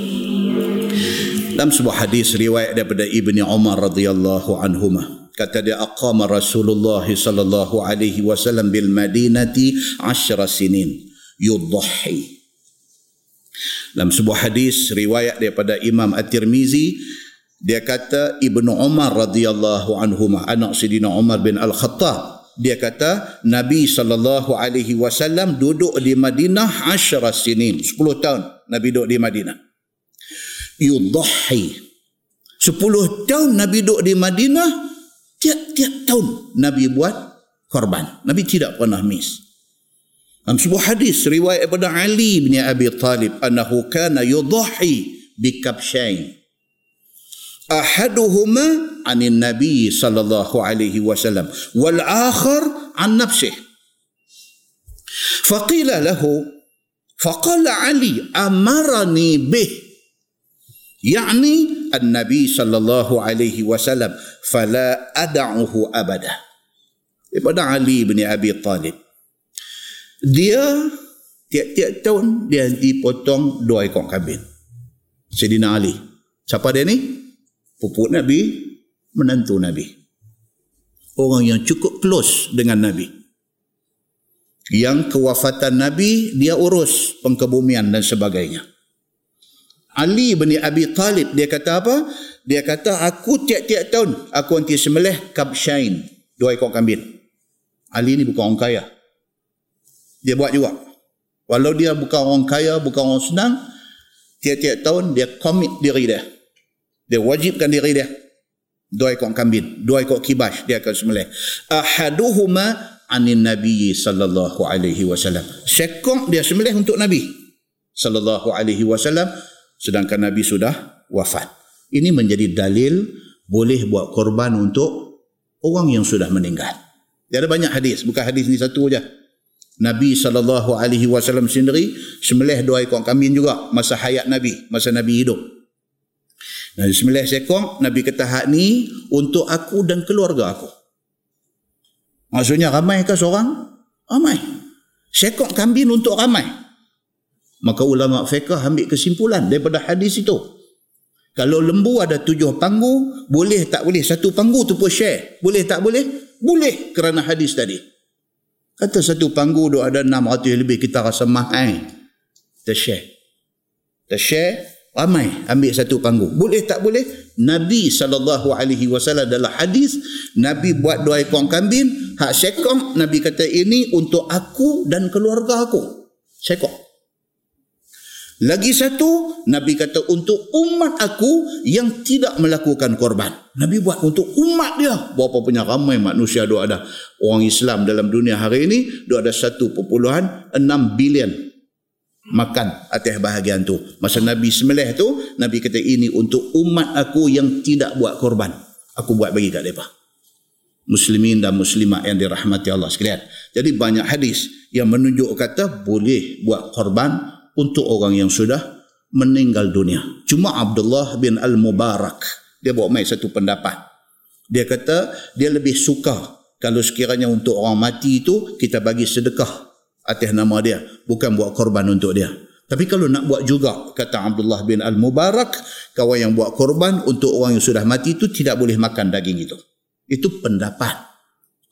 Dalam sebuah hadis riwayat daripada Ibni Umar radhiyallahu anhumah kata dia aqama Rasulullah sallallahu alaihi wasallam bil Madinati 10 sinin yudhi dalam sebuah hadis riwayat daripada Imam At-Tirmizi dia kata Ibnu Umar radhiyallahu anhu anak Sidina Umar bin Al-Khattab dia kata Nabi sallallahu alaihi wasallam duduk di Madinah 10 sinin 10 tahun Nabi duduk di Madinah yudhi 10 tahun Nabi duduk di Madinah Tiap-tiap tahun Nabi buat korban. Nabi tidak pernah miss. Dalam sebuah hadis riwayat daripada Ali bin Abi Talib annahu kana yudhi bi kabshain ahaduhuma anin nabi sallallahu alaihi wasallam wal akhar an nafsih faqila lahu faqala ali amarani bih yani an nabi sallallahu alaihi wasallam fala ad'uhu abada daripada ali bin abi talib. Dia tiap-tiap tahun dia dipotong dua ekor kambing. Sayyidina Ali. Siapa dia ni? Pupuk Nabi menantu Nabi orang yang cukup close dengan Nabi yang kewafatan Nabi dia urus pengkebumian dan sebagainya Ali bin Abi Talib dia kata apa? Dia kata aku tiap-tiap tahun aku nanti semelih kabshain dua ekor kambing. Ali ni bukan orang kaya. Dia buat juga. Walau dia bukan orang kaya, bukan orang senang, tiap-tiap tahun dia komit diri dia. Dia wajibkan diri dia. Dua ekor kambing, dua ekor kibas dia akan semelih. Ahaduhuma anin Nabi sallallahu alaihi wasallam. Sekong dia semelih untuk Nabi sallallahu alaihi wasallam sedangkan Nabi sudah wafat. Ini menjadi dalil boleh buat korban untuk orang yang sudah meninggal. Dia ada banyak hadis, bukan hadis ni satu aja. Nabi sallallahu alaihi wasallam sendiri sembelih dua ekor kambing juga masa hayat Nabi, masa Nabi hidup. Nabi sembelih seekor, Nabi kata hak ni untuk aku dan keluarga aku. Maksudnya ramai ke seorang? Ramai. Seekor kambing untuk ramai. Maka ulama fiqh ambil kesimpulan daripada hadis itu. Kalau lembu ada tujuh panggu, boleh tak boleh satu panggu tu pun share. Boleh tak boleh? Boleh kerana hadis tadi. Kata satu panggu tu ada enam ratus lebih kita rasa mahal. Kita share. Kita share, ramai ambil satu panggu. Boleh tak boleh? Nabi SAW dalam hadis, Nabi buat dua ekor kambing, hak sekong, Nabi kata ini untuk aku dan keluarga aku. Sekong. Lagi satu, Nabi kata untuk umat aku yang tidak melakukan korban. Nabi buat untuk umat dia. Berapa punya ramai manusia dia ada. Orang Islam dalam dunia hari ini, dia ada 1.6 bilion makan atas bahagian tu. Masa Nabi semelih tu, Nabi kata ini untuk umat aku yang tidak buat korban. Aku buat bagi kat mereka. Muslimin dan muslimat yang dirahmati Allah sekalian. Jadi banyak hadis yang menunjuk kata boleh buat korban untuk orang yang sudah meninggal dunia. Cuma Abdullah bin Al-Mubarak, dia bawa mai satu pendapat. Dia kata dia lebih suka kalau sekiranya untuk orang mati itu kita bagi sedekah atas nama dia, bukan buat korban untuk dia. Tapi kalau nak buat juga, kata Abdullah bin Al-Mubarak, kawan yang buat korban untuk orang yang sudah mati itu tidak boleh makan daging itu. Itu pendapat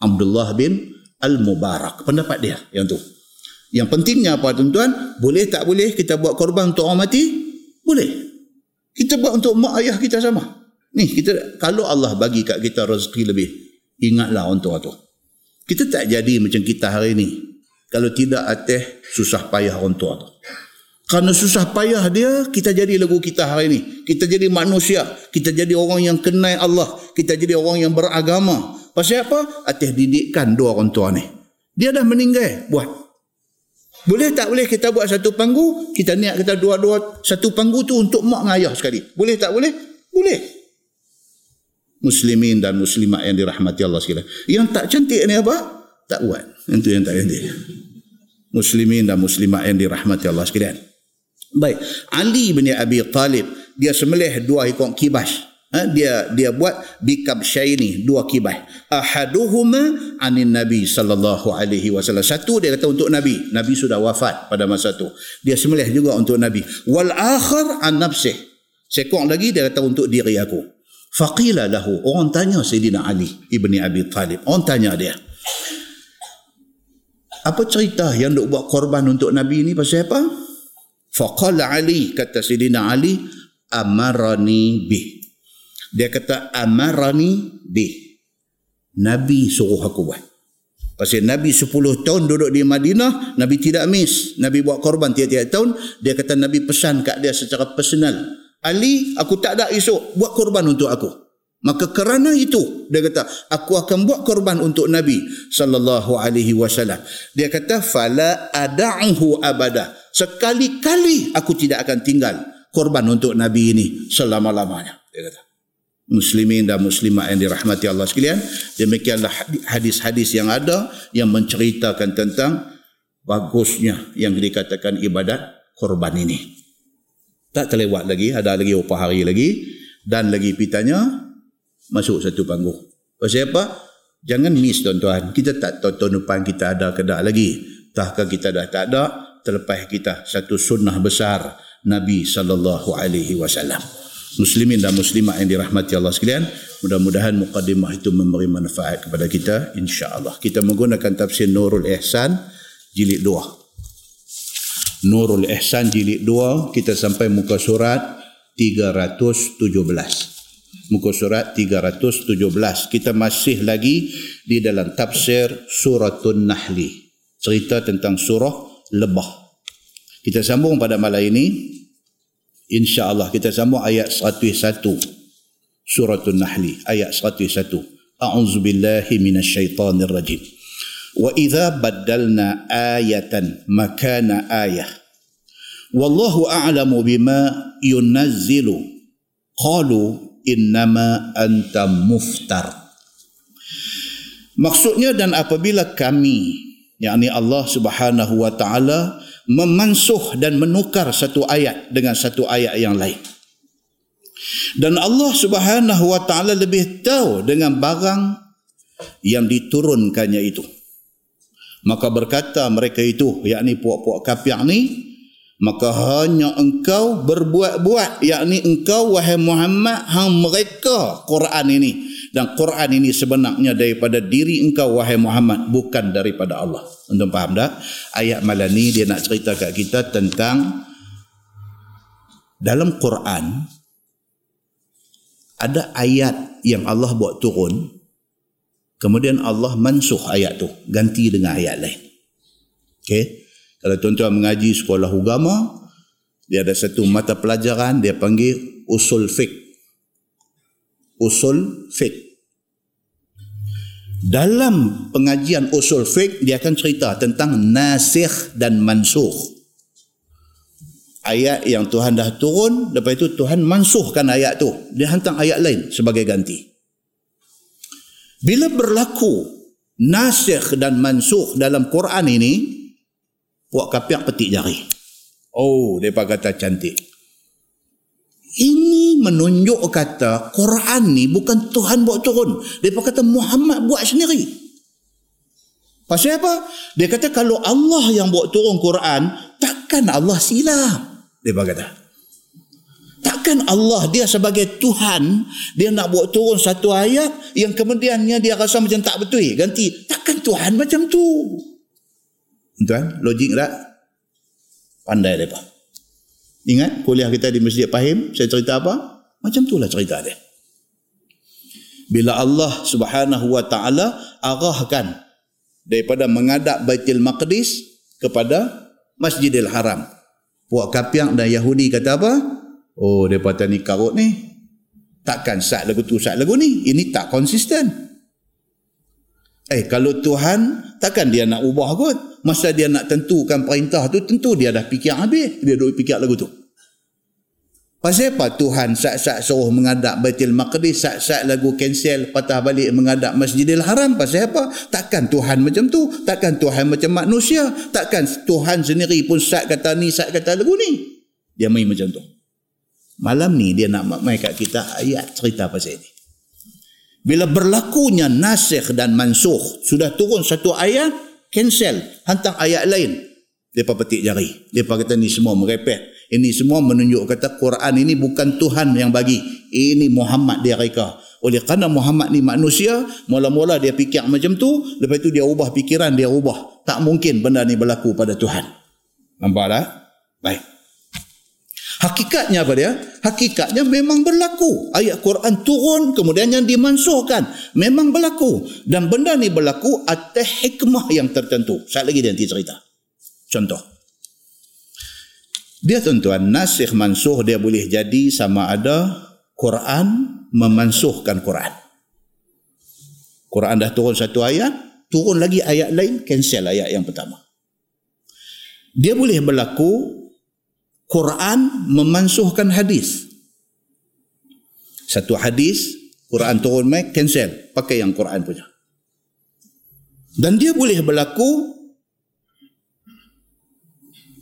Abdullah bin Al-Mubarak. Pendapat dia yang tu. Yang pentingnya apa tuan-tuan? Boleh tak boleh kita buat korban untuk orang mati? Boleh. Kita buat untuk mak ayah kita sama. Ni kita kalau Allah bagi kat kita rezeki lebih, ingatlah untuk itu. Kita tak jadi macam kita hari ini. Kalau tidak atas susah payah orang tua tu. Kerana susah payah dia, kita jadi lagu kita hari ini. Kita jadi manusia. Kita jadi orang yang kenal Allah. Kita jadi orang yang beragama. Pasal apa? Atas didikan dua orang tua ni. Dia dah meninggal. Buat. Boleh tak boleh kita buat satu panggu, kita niat kita dua-dua satu panggu tu untuk mak ngayah sekali. Boleh tak boleh? Boleh. Muslimin dan muslimat yang dirahmati Allah sekalian. Yang tak cantik ni apa? Tak buat. Itu yang tak cantik. Muslimin dan muslimat yang dirahmati Allah sekalian. Baik. Ali bin Abi Talib, dia semelih dua ekor kibas. Ha, dia dia buat bikab syaini dua kibah ahaduhuma anin nabi sallallahu alaihi wasallam. Satu dia kata untuk nabi. Nabi sudah wafat pada masa tu. Dia sembelih juga untuk nabi. Wal akhar an nafsih. Sekong lagi dia kata untuk diri aku. Faqila lahu. Orang tanya sayyidina ali ibni abi talib. Orang tanya dia apa cerita yang duk buat korban untuk nabi ni pasal apa faqala ali kata sayyidina ali amarani bih dia kata amarani bi. Nabi suruh aku buat. Pasal Nabi 10 tahun duduk di Madinah, Nabi tidak miss. Nabi buat korban tiap-tiap tahun. Dia kata Nabi pesan kat dia secara personal. Ali, aku tak ada esok. Buat korban untuk aku. Maka kerana itu, dia kata, aku akan buat korban untuk Nabi sallallahu alaihi wasallam. Dia kata, fala ada'uhu abada. Sekali-kali aku tidak akan tinggal korban untuk Nabi ini selama-lamanya. Dia kata muslimin dan muslimat yang dirahmati Allah sekalian demikianlah hadis-hadis yang ada yang menceritakan tentang bagusnya yang dikatakan ibadat korban ini tak terlewat lagi ada lagi beberapa hari lagi dan lagi pitanya masuk satu panggung. Pasal apa? Jangan miss tuan-tuan. Kita tak tahu tahun depan kita ada ke tak lagi. Tahkah kita dah tak ada terlepas kita satu sunnah besar Nabi sallallahu alaihi wasallam. Muslimin dan muslimat yang dirahmati Allah sekalian mudah-mudahan mukaddimah itu memberi manfaat kepada kita insya-Allah. Kita menggunakan tafsir Nurul Ihsan jilid 2 Nurul Ihsan jilid 2 kita sampai muka surat 317 muka surat 317 kita masih lagi di dalam tafsir suratun nahli. Cerita tentang surah lebah. Kita sambung pada malam ini. InsyaAllah kita sambung ayat 101 Suratul Nahli ayat 101 A'udzu billahi minasyaitonir rajim Wa idza baddalna ayatan makana ayah. Wallahu a'lamu bima yunazzilu. Qalu innama anta muftar Maksudnya dan apabila kami yakni Allah Subhanahu wa taala memansuh dan menukar satu ayat dengan satu ayat yang lain. Dan Allah Subhanahu wa taala lebih tahu dengan barang yang diturunkannya itu. Maka berkata mereka itu, yakni puak-puak kafir ni, maka hanya engkau berbuat-buat, yakni engkau wahai Muhammad hang mereka Quran ini dan Quran ini sebenarnya daripada diri engkau wahai Muhammad bukan daripada Allah. Anda faham tak? Ayat malam ni dia nak cerita kat kita tentang dalam Quran ada ayat yang Allah buat turun kemudian Allah mansuh ayat tu ganti dengan ayat lain. Okey. Kalau tuan-tuan mengaji sekolah agama Dia ada satu mata pelajaran dia panggil usul fiqh. Usul fiqh. Dalam pengajian usul fiqh dia akan cerita tentang nasikh dan mansukh. Ayat yang Tuhan dah turun, lepas itu Tuhan mansuhkan ayat tu. Dia hantar ayat lain sebagai ganti. Bila berlaku nasikh dan mansukh dalam Quran ini, puak kapiak petik jari. Oh, mereka kata cantik. Ini menunjuk kata Quran ni bukan Tuhan buat turun. Mereka kata Muhammad buat sendiri. Pasal apa? Dia kata kalau Allah yang buat turun Quran, takkan Allah silap. Dia kata. Takkan Allah dia sebagai Tuhan, dia nak buat turun satu ayat yang kemudiannya dia rasa macam tak betul. Ganti. Takkan Tuhan macam tu. Tuan, logik tak? Pandai mereka. Ingat kuliah kita di Masjid Pahim, saya cerita apa? Macam itulah cerita dia. Bila Allah subhanahu wa ta'ala arahkan daripada mengadap Baitul Maqdis kepada Masjidil Haram. Puak kapiang dan Yahudi kata apa? Oh, dia kata ni karut ni. Takkan sat lagu tu, sat lagu ni. Ini tak konsisten. Eh, kalau Tuhan, takkan dia nak ubah kot? Masa dia nak tentukan perintah tu tentu dia dah fikir habis. Dia duk fikir lagu tu. Pasal apa Tuhan saat-saat suruh mengadap Baitul Maqdis saat-saat lagu cancel patah balik mengadap Masjidil Haram? Pasal apa? Takkan Tuhan macam tu? Takkan Tuhan macam manusia? Takkan Tuhan sendiri pun saat kata ni saat kata lagu ni? Dia main macam tu. Malam ni dia nak main kat kita ayat cerita pasal ini. Bila berlakunya nasikh dan mansuh sudah turun satu ayat cancel hantar ayat lain. Depa petik jari. Depa kata ni semua merepeh ini semua menunjuk kata Quran ini bukan Tuhan yang bagi. Ini Muhammad dia reka oleh kerana Muhammad ni manusia mula-mula dia fikir macam tu lepas tu dia ubah fikiran dia ubah. Tak mungkin benda ni berlaku pada Tuhan. Nampak tak? Baik Hakikatnya apa dia? Hakikatnya memang berlaku. Ayat Quran turun kemudian yang dimansuhkan. Memang berlaku. Dan benda ni berlaku atas hikmah yang tertentu. Sekali lagi nanti cerita. Contoh. Dia tuan-tuan, nasih mansuh dia boleh jadi sama ada Quran memansuhkan Quran. Quran dah turun satu ayat, turun lagi ayat lain, cancel ayat yang pertama. Dia boleh berlaku Quran memansuhkan hadis. Satu hadis, Quran turun mai cancel, pakai yang Quran punya. Dan dia boleh berlaku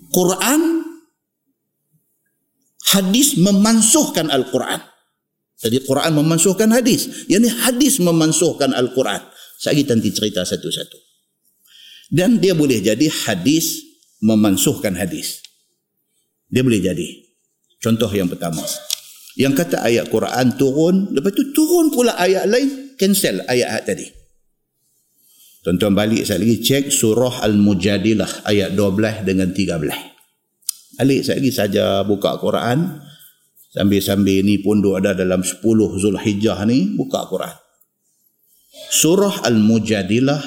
Quran hadis memansuhkan Al-Quran. Jadi Quran memansuhkan hadis. Yang ini hadis memansuhkan Al-Quran. Saya nanti cerita satu-satu. Dan dia boleh jadi hadis memansuhkan hadis. Dia boleh jadi. Contoh yang pertama. Yang kata ayat Quran turun, lepas tu turun pula ayat lain, cancel ayat tadi. Tuan-tuan balik saya lagi cek surah Al-Mujadilah ayat 12 dengan 13. Balik saya lagi saja buka Quran. Sambil-sambil ni pun ada dalam 10 Zulhijjah ni, buka Quran. Surah Al-Mujadilah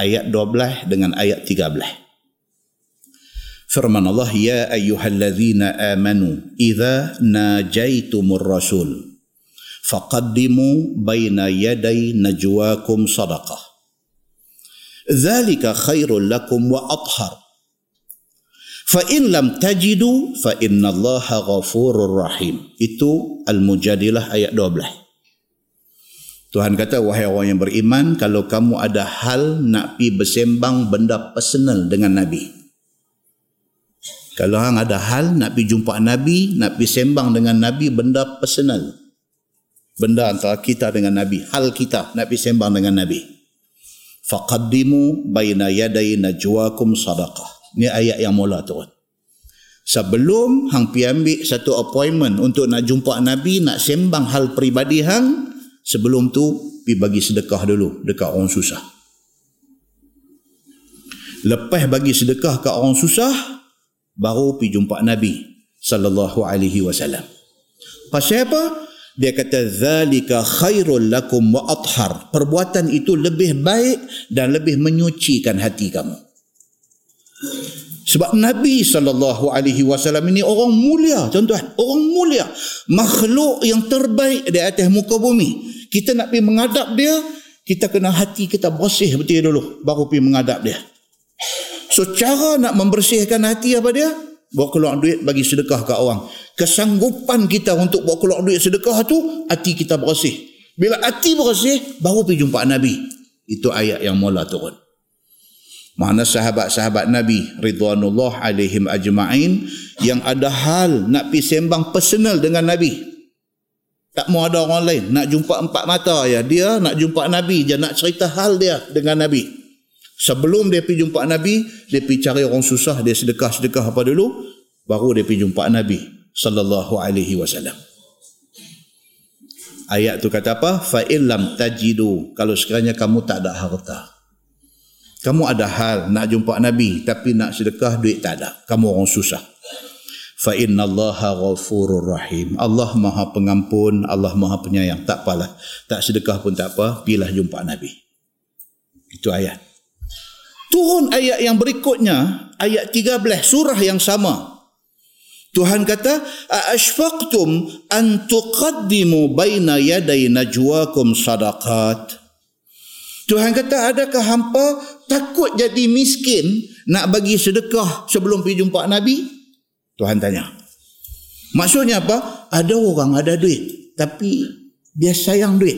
ayat 12 dengan ayat 13 firman Allah ya ayyuhallazina amanu idza najaitumur rasul faqaddimu baina yaday najwakum sadaqah. Dzalika khairul lakum wa athhar. Fa in lam tajidu fa innallaha ghafurur rahim. Itu al-mujadilah ayat 12 Tuhan kata, wahai orang yang beriman, kalau kamu ada hal nak pi bersembang benda personal dengan Nabi. Kalau hang ada hal nak pergi jumpa Nabi, nak pergi sembang dengan Nabi, benda personal. Benda antara kita dengan Nabi. Hal kita nak pergi sembang dengan Nabi. Faqaddimu baina yaday najwakum sadaqah. Ini ayat yang mula turun. Sebelum hang pergi ambil satu appointment untuk nak jumpa Nabi, nak sembang hal peribadi hang, sebelum tu pergi bagi sedekah dulu dekat orang susah. Lepas bagi sedekah ke orang susah, baru pergi jumpa Nabi sallallahu alaihi wasallam. Pasal apa? Dia kata zalika khairul lakum wa athhar. Perbuatan itu lebih baik dan lebih menyucikan hati kamu. Sebab Nabi sallallahu alaihi wasallam ini orang mulia, tuan-tuan. Orang mulia, makhluk yang terbaik di atas muka bumi. Kita nak pergi menghadap dia, kita kena hati kita bersih betul dulu baru pergi menghadap dia. So cara nak membersihkan hati apa dia? Bawa keluar duit bagi sedekah ke orang. Kesanggupan kita untuk bawa keluar duit sedekah tu, hati kita bersih. Bila hati bersih, baru pergi jumpa Nabi. Itu ayat yang mula turun. Mana sahabat-sahabat Nabi Ridwanullah alaihim ajma'in yang ada hal nak pergi sembang personal dengan Nabi. Tak mau ada orang lain. Nak jumpa empat mata ya. Dia nak jumpa Nabi. Dia nak cerita hal dia dengan Nabi. Sebelum dia pergi jumpa Nabi, dia pergi cari orang susah, dia sedekah-sedekah apa dulu, baru dia pergi jumpa Nabi sallallahu alaihi wasallam. Ayat tu kata apa? Fa illam tajidu kalau sekiranya kamu tak ada harta. Kamu ada hal nak jumpa Nabi tapi nak sedekah duit tak ada. Kamu orang susah. Fa inna Allah ghafurur rahim. Allah Maha Pengampun, Allah Maha Penyayang. Tak apalah. Tak sedekah pun tak apa, pilah jumpa Nabi. Itu ayat. Turun ayat yang berikutnya, ayat 13 surah yang sama. Tuhan kata, "Ashfaqtum an tuqaddimu baina yaday najwakum sadaqat?" Tuhan kata, "Adakah hampa takut jadi miskin nak bagi sedekah sebelum pergi jumpa Nabi? Tuhan tanya. Maksudnya apa? Ada orang ada duit tapi dia sayang duit.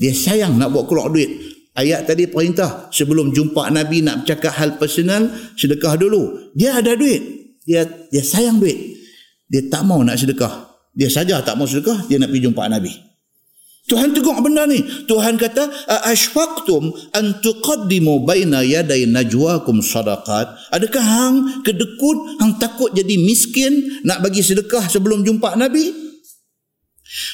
Dia sayang nak buat keluar duit. Ayat tadi perintah sebelum jumpa Nabi nak bercakap hal personal, sedekah dulu. Dia ada duit. Dia dia sayang duit. Dia tak mau nak sedekah. Dia saja tak mau sedekah, dia nak pergi jumpa Nabi. Tuhan tegur benda ni. Tuhan kata, "Ashfaqtum an tuqaddimu baina yaday najwakum sadaqat?" Adakah hang kedekut, hang takut jadi miskin nak bagi sedekah sebelum jumpa Nabi?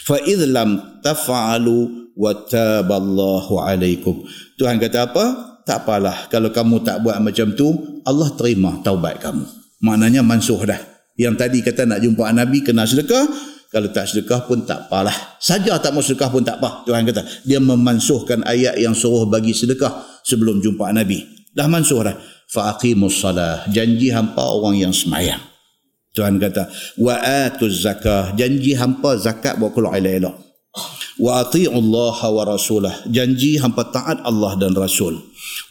Fa idh lam taf'alu wa taballahu alaikum. Tuhan kata apa? Tak apalah kalau kamu tak buat macam tu, Allah terima taubat kamu. Maknanya mansuh dah. Yang tadi kata nak jumpa Nabi kena sedekah, kalau tak sedekah pun tak apalah. Saja tak mau sedekah pun tak apa. Tuhan kata. Dia memansuhkan ayat yang suruh bagi sedekah sebelum jumpa Nabi. Dah mansuh dah. Fa'aqimus salah. Janji hampa orang yang semayang. Tuhan kata. Wa'atuz zakah. Janji hampa zakat buat keluar elok-elok. Wa ati'ullaha wa rasulah. Janji hampa taat Allah dan Rasul.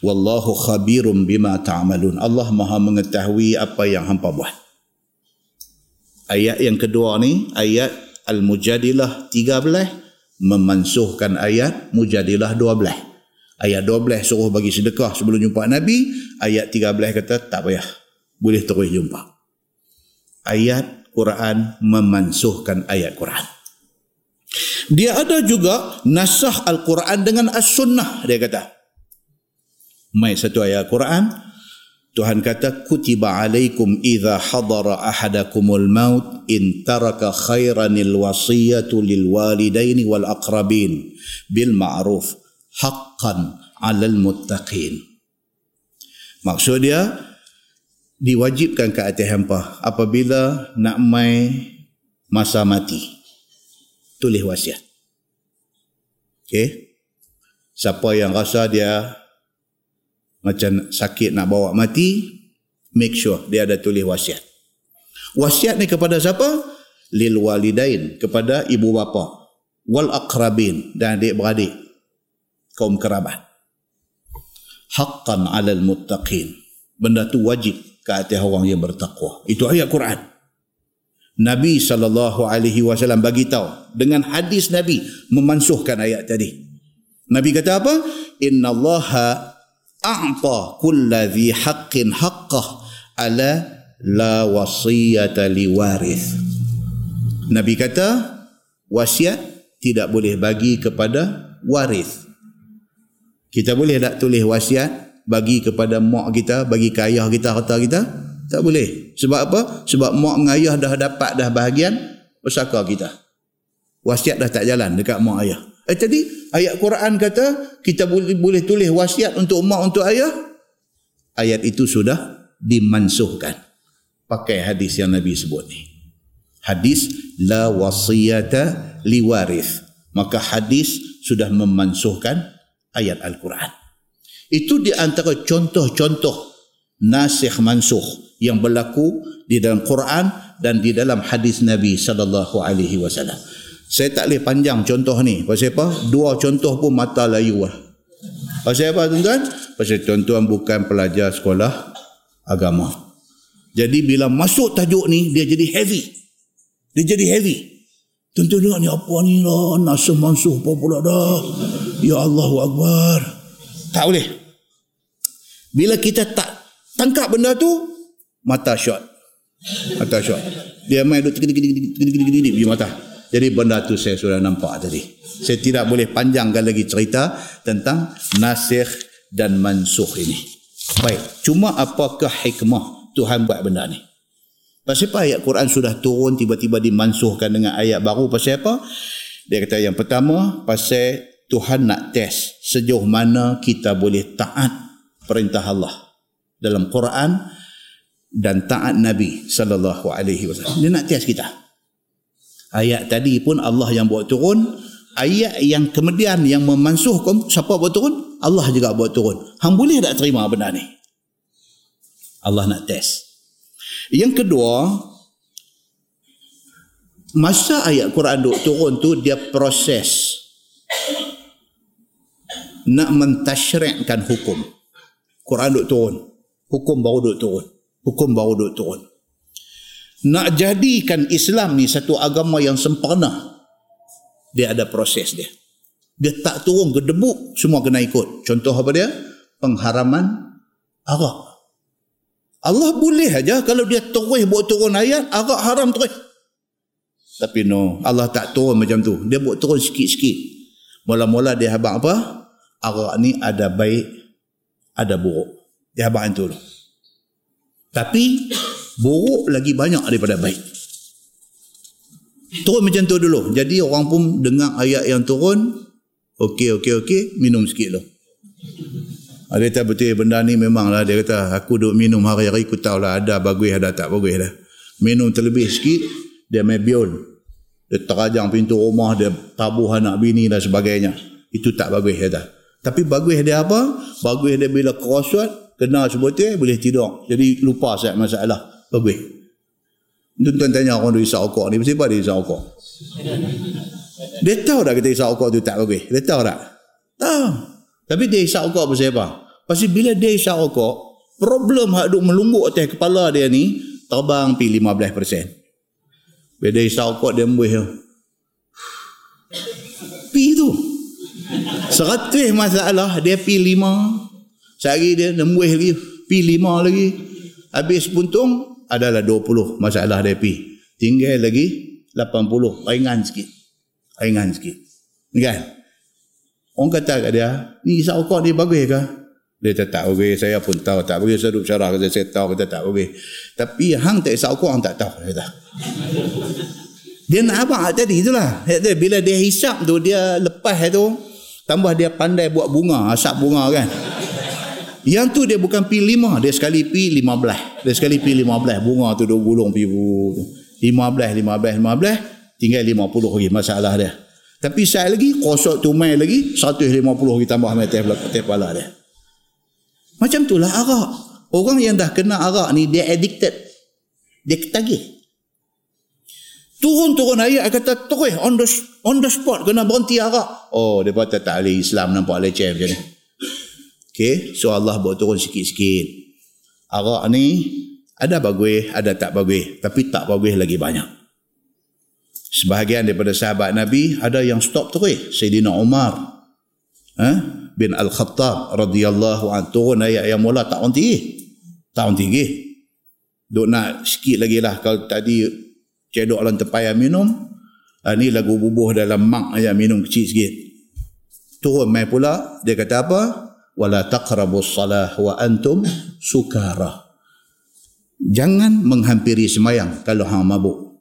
Wallahu khabirum bima ta'amalun. Allah maha mengetahui apa yang hampa buat. Ayat yang kedua ni, ayat Al-Mujadilah 13 memansuhkan ayat Mujadilah 12. Ayat 12 suruh bagi sedekah sebelum jumpa Nabi, ayat 13 kata tak payah. Boleh terus jumpa. Ayat Quran memansuhkan ayat Quran. Dia ada juga nasah Al-Quran dengan As-Sunnah dia kata. Mai satu ayat Quran, Tuhan kata kutiba alaikum idza hadara ahadakumul maut in taraka khairanil wasiyatu lil walidaini wal aqrabin bil ma'ruf haqqan 'alal muttaqin. Maksud dia diwajibkan ke atas hangpa apabila nak mai masa mati tulis wasiat. Okey. Siapa yang rasa dia macam sakit nak bawa mati make sure dia ada tulis wasiat. Wasiat ni kepada siapa? Lil walidain kepada ibu bapa. Wal aqrabin dan adik beradik. Kaum kerabat. Haqqan 'alal muttaqin. Benda tu wajib ke atas orang yang bertakwa. Itu ayat Quran Nabi sallallahu alaihi wasallam bagi tahu dengan hadis Nabi memansuhkan ayat tadi Nabi kata apa innallaha a'ta kulladhi haqqin haqqah ala la wasiyata liwaris. Nabi kata wasiat tidak boleh bagi kepada waris. Kita boleh tak tulis wasiat bagi kepada mak kita, bagi ke ayah kita, harta kita? Tak boleh. Sebab apa? Sebab mak dengan ayah dah dapat dah bahagian pesaka kita. Wasiat dah tak jalan dekat mak ayah. Eh tadi ayat Quran kata kita boleh, boleh tulis wasiat untuk mak untuk ayah. Ayat itu sudah dimansuhkan. Pakai hadis yang Nabi sebut ni. Hadis la wasiyata liwarith. Maka hadis sudah memansuhkan ayat Al-Quran. Itu di antara contoh-contoh nasikh mansuh yang berlaku di dalam Quran dan di dalam hadis Nabi sallallahu alaihi wasallam. Saya tak boleh panjang contoh ni. Pasal apa? Dua contoh pun mata layu lah. Pasal apa tuan-tuan? Pasal tuan-tuan bukan pelajar sekolah agama. Jadi bila masuk tajuk ni, dia jadi heavy. Dia jadi heavy. Tuan-tuan dengar ni apa ni lah. Nasa mansuh apa pula dah. Ya Allahu Akbar. Tak boleh. Bila kita tak tangkap benda tu, mata shot. Mata shot. Dia main duduk di mata. Jadi benda tu saya sudah nampak tadi. Saya tidak boleh panjangkan lagi cerita tentang nasikh dan mansuh ini. Baik, cuma apakah hikmah Tuhan buat benda ni? Pasal apa ayat Quran sudah turun tiba-tiba dimansuhkan dengan ayat baru? Pasal apa? Dia kata yang pertama, pasal Tuhan nak test sejauh mana kita boleh taat perintah Allah dalam Quran dan taat Nabi sallallahu alaihi wasallam. Dia nak test kita. Ayat tadi pun Allah yang buat turun. Ayat yang kemudian yang memansuhkan siapa buat turun? Allah juga buat turun. Hang boleh tak terima benda ni? Allah nak test. Yang kedua, masa ayat Quran duk turun tu dia proses nak mentashri'kan hukum. Quran duk turun. Hukum baru duk turun. Hukum baru duk turun. Nak jadikan Islam ni satu agama yang sempurna dia ada proses dia. Dia tak turun ke debu semua kena ikut. Contoh apa dia? Pengharaman arak. Allah boleh aja kalau dia terus buat turun ayat arak haram terus. Tapi no Allah tak turun macam tu. Dia buat turun sikit-sikit. Mula-mula dia habang apa? Arak ni ada baik ada buruk dia habang itu tapi buruk lagi banyak daripada baik. Turun macam tu dulu. Jadi orang pun dengar ayat yang turun okey okey okey minum sikit dulu. Dia kata betul benda ni memanglah dia kata aku duk minum hari-hari aku tahu lah ada bagus ada tak bagus dah. Minum terlebih sikit dia main biol dia terajang pintu rumah dia tabuh anak bini dan sebagainya. Itu tak bagus dia dah tapi bagus dia apa? Bagus dia bila kerosot kena sebutir boleh tidur jadi lupa saya masalah Bagus. Tuan-tuan tanya orang dia isap rokok ni, mesti apa dia isap rokok? Dia tahu dah kita isap rokok tu tak bagus. Dia tahu tak? Tahu. Tapi dia isap rokok pasal apa? Pasal bila dia isap rokok, problem yang duk melungguk atas kepala dia ni, terbang pi 15%. Bila dia isap rokok, dia embuih tu. Pi tu. Seratus masalah, dia pi lima. Sehari dia embuih lagi, pi lima lagi. Habis puntung, adalah 20 masalah dia pi. Tinggal lagi 80. Ringan sikit. Ringan sikit. Kan? Orang kata kat dia, ni isap rokok ni bagus ke? Dia kata tak bagus. Saya pun tahu tak bagus. Saya duduk syarah kata saya tahu kata tak bagus. Tapi hang tak isap rokok, hang tak tahu. Dia kata. Dia nak abang tadi itulah. Bila dia hisap tu, dia lepas tu, tambah dia pandai buat bunga, asap bunga kan. Yang tu dia bukan pi lima, dia sekali pi lima belah. Dia sekali pi lima belah. Bunga tu dua gulung pi lima belah, lima belah, lima belah. Tinggal lima puluh lagi masalah dia. Tapi saya lagi, kosok tu main lagi, satu lima puluh lagi tambah main teh kepala dia. Macam tu lah arak. Orang yang dah kena arak ni, dia addicted. Dia ketagih. Turun-turun ayat kata terus on the, on the spot kena berhenti arak. Oh, dia kata tak Islam nampak leceh macam ni. Okay, so Allah buat turun sikit-sikit. Arak ni ada bagus, ada tak bagus. Tapi tak bagus lagi banyak. Sebahagian daripada sahabat Nabi ada yang stop terus. Sayyidina Umar eh, bin Al-Khattab radhiyallahu anhu turun ayat yang mula tak tinggi. Tak tinggi. Duk nak sikit lagi lah kalau tadi cedok dalam tepayan minum. Ah, ni lagu bubuh dalam mak aja minum kecil sikit. Turun mai pula dia kata apa? Wala taqrabus salah wa antum sukara. Jangan menghampiri semayang kalau hang mabuk.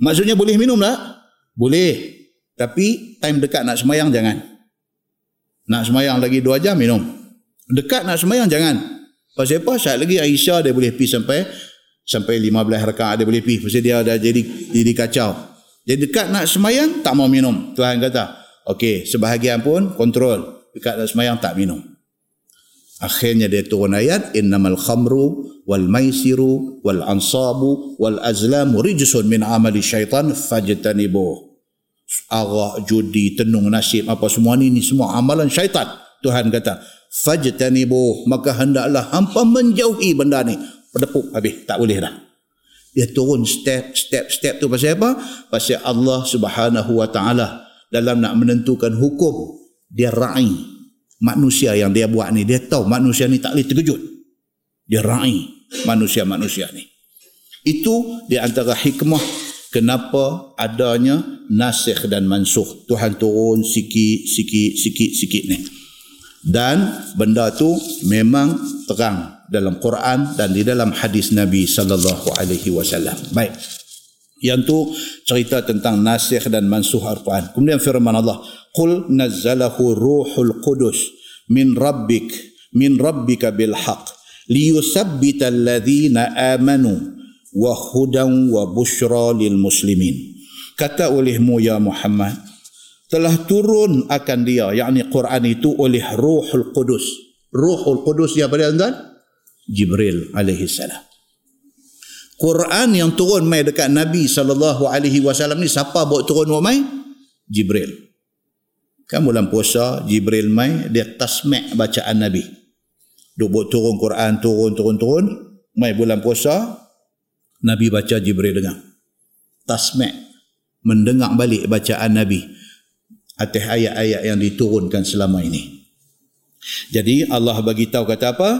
Maksudnya boleh minum tak? Boleh. Tapi time dekat nak semayang jangan. Nak semayang lagi dua jam minum. Dekat nak semayang jangan. Pasal apa? Saat lagi Aisyah dia boleh pergi sampai sampai 15 rakaat dia boleh pergi. Pasal dia dah jadi jadi kacau. Jadi dekat nak semayang tak mau minum. Tuhan kata, okey, sebahagian pun kontrol dekat dalam semayang tak minum. Akhirnya dia turun ayat innamal khamru wal maisiru wal ansabu wal azlamu rijsun min amali syaitan fajtanibu. Arak, judi, tenung nasib apa semua ni ni semua amalan syaitan. Tuhan kata fajtanibu maka hendaklah hampa menjauhi benda ni. Pedepuk habis tak boleh dah. Dia turun step step step tu pasal apa? Pasal Allah Subhanahu wa taala dalam nak menentukan hukum dia ra'i. Manusia yang dia buat ni dia tahu manusia ni tak boleh terkejut. Dia rai manusia-manusia ni. Itu di antara hikmah kenapa adanya nasikh dan mansuh Tuhan turun sikit sikit sikit sikit ni. Dan benda tu memang terang dalam Quran dan di dalam hadis Nabi sallallahu alaihi wasallam. Baik yang tu cerita tentang nasikh dan mansuh Al-Quran. Kemudian firman Allah, "Qul nazzalahu ruhul qudus min rabbik min rabbika bil haqq liyuthabbita alladhina amanu wa hudan wa bushra lil muslimin." Kata olehmu ya Muhammad, telah turun akan dia, yakni Quran itu oleh Ruhul Qudus. Ruhul Qudus yang pada Jibril alaihi salam. Quran yang turun mai dekat Nabi sallallahu alaihi wasallam ni siapa bawa turun mai? Jibril. Kan bulan puasa Jibril mai dia tasmi' bacaan Nabi. Duk buat turun Quran turun turun turun mai bulan puasa Nabi baca Jibril dengar. Tasmi' mendengar balik bacaan Nabi atas ayat-ayat yang diturunkan selama ini. Jadi Allah bagi tahu kata apa?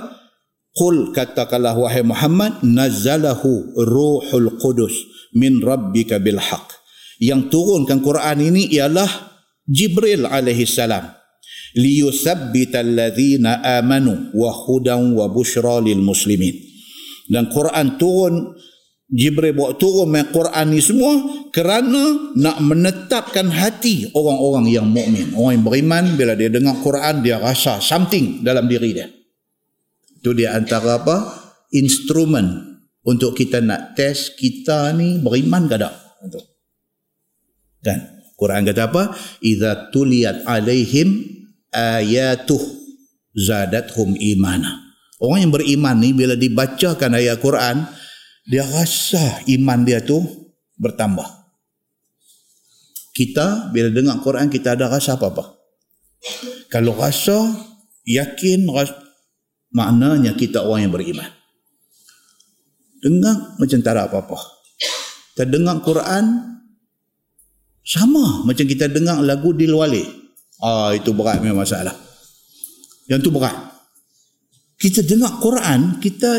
Qul katakanlah wahai Muhammad nazzalahu ruhul qudus min rabbika bil haq. Yang turunkan Quran ini ialah Jibril alaihi salam. Liyuthabbita alladhina amanu wa hudan wa bushra lil muslimin. Dan Quran turun Jibril bawa turun mai Quran ni semua kerana nak menetapkan hati orang-orang yang mukmin, orang yang beriman bila dia dengar Quran dia rasa something dalam diri dia. Itu dia antara apa? Instrumen untuk kita nak test kita ni beriman ke tak? Kan? Quran kata apa? Iza tuliyat alaihim ayatuh zadathum imana. Orang yang beriman ni bila dibacakan ayat Quran, dia rasa iman dia tu bertambah. Kita bila dengar Quran kita ada rasa apa-apa? Kalau rasa yakin rasa, maknanya kita orang yang beriman. Dengar macam tak ada apa-apa. Kita dengar Quran sama macam kita dengar lagu Dilwali. Ah itu berat memang masalah. Yang tu berat. Kita dengar Quran, kita